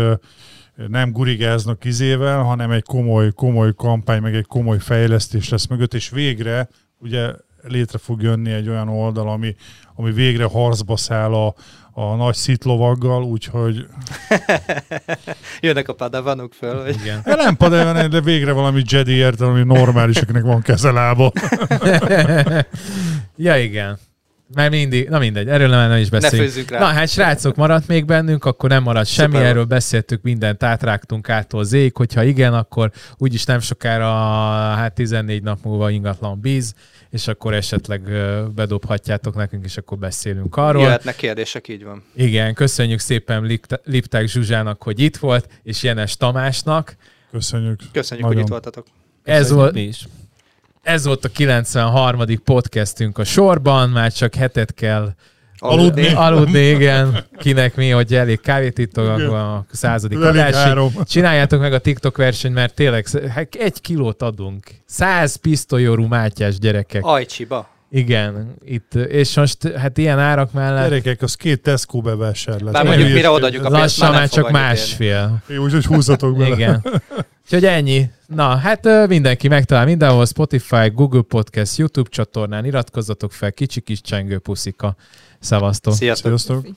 Speaker 3: nem gurigáznak izével, hanem egy komoly, komoly kampány, meg egy komoly fejlesztés lesz mögött, és végre ugye létre fog jönni egy olyan oldal, ami, ami végre harcba száll a, a nagy szitlovaggal, úgyhogy
Speaker 2: Jönnek a padavanok föl, hogy
Speaker 1: Igen.
Speaker 3: Ja, nem padajon, de végre valami Jedi értelem, ami normális, akinek van kezelába.
Speaker 1: ja, igen. Mert mindig, na mindegy, erről nem, nem is
Speaker 2: Ne
Speaker 1: beszéljünk.
Speaker 2: főzzünk rá.
Speaker 1: Na hát srácok, maradt még bennünk, akkor nem maradt semmi,
Speaker 2: Szuper.
Speaker 1: erről beszéltük, mindent átrágtunk ától zéig, hogyha igen, akkor úgyis nem sokára, hát 14 nap múlva ingatlan bíz, és akkor esetleg bedobhatjátok nekünk, és akkor beszélünk arról.
Speaker 2: Jöhetnek kérdések, így van.
Speaker 1: Igen, köszönjük szépen Lipták Zsuzsának, hogy itt volt, és Jenes Tamásnak.
Speaker 3: Köszönjük.
Speaker 2: Köszönjük,
Speaker 3: Nagyon.
Speaker 2: hogy itt voltatok.
Speaker 1: Ez volt,
Speaker 5: Mi is.
Speaker 1: ez volt a 93. podcastünk a sorban, már csak hetet kell
Speaker 3: Aludni.
Speaker 1: aludni, igen, kinek mi, hogy elég kávét ittok, akkor a századik adásig. Csináljátok meg a TikTok versenyt, mert tényleg hát egy kilót adunk. Száz pisztolyórú mátyás gyerekek.
Speaker 2: Ajcsiba.
Speaker 1: Igen, itt, és most hát ilyen árak mellett
Speaker 3: Gyerekek, az két Tesco bevásárlás.
Speaker 2: Bár mondjuk mire odaadjuk a pénzt,
Speaker 1: lassan
Speaker 2: már
Speaker 1: csak másfél.
Speaker 3: Jó, Úgyhogy húzzatok bele.
Speaker 1: Igen. Úgyhogy ennyi. Na, hát mindenki megtalál mindenhol, Spotify, Google Podcast, YouTube csatornán, iratkozzatok fel, kicsi kis csengő puszika. Szevasztok!
Speaker 2: Sziasztok.
Speaker 3: Sziasztok.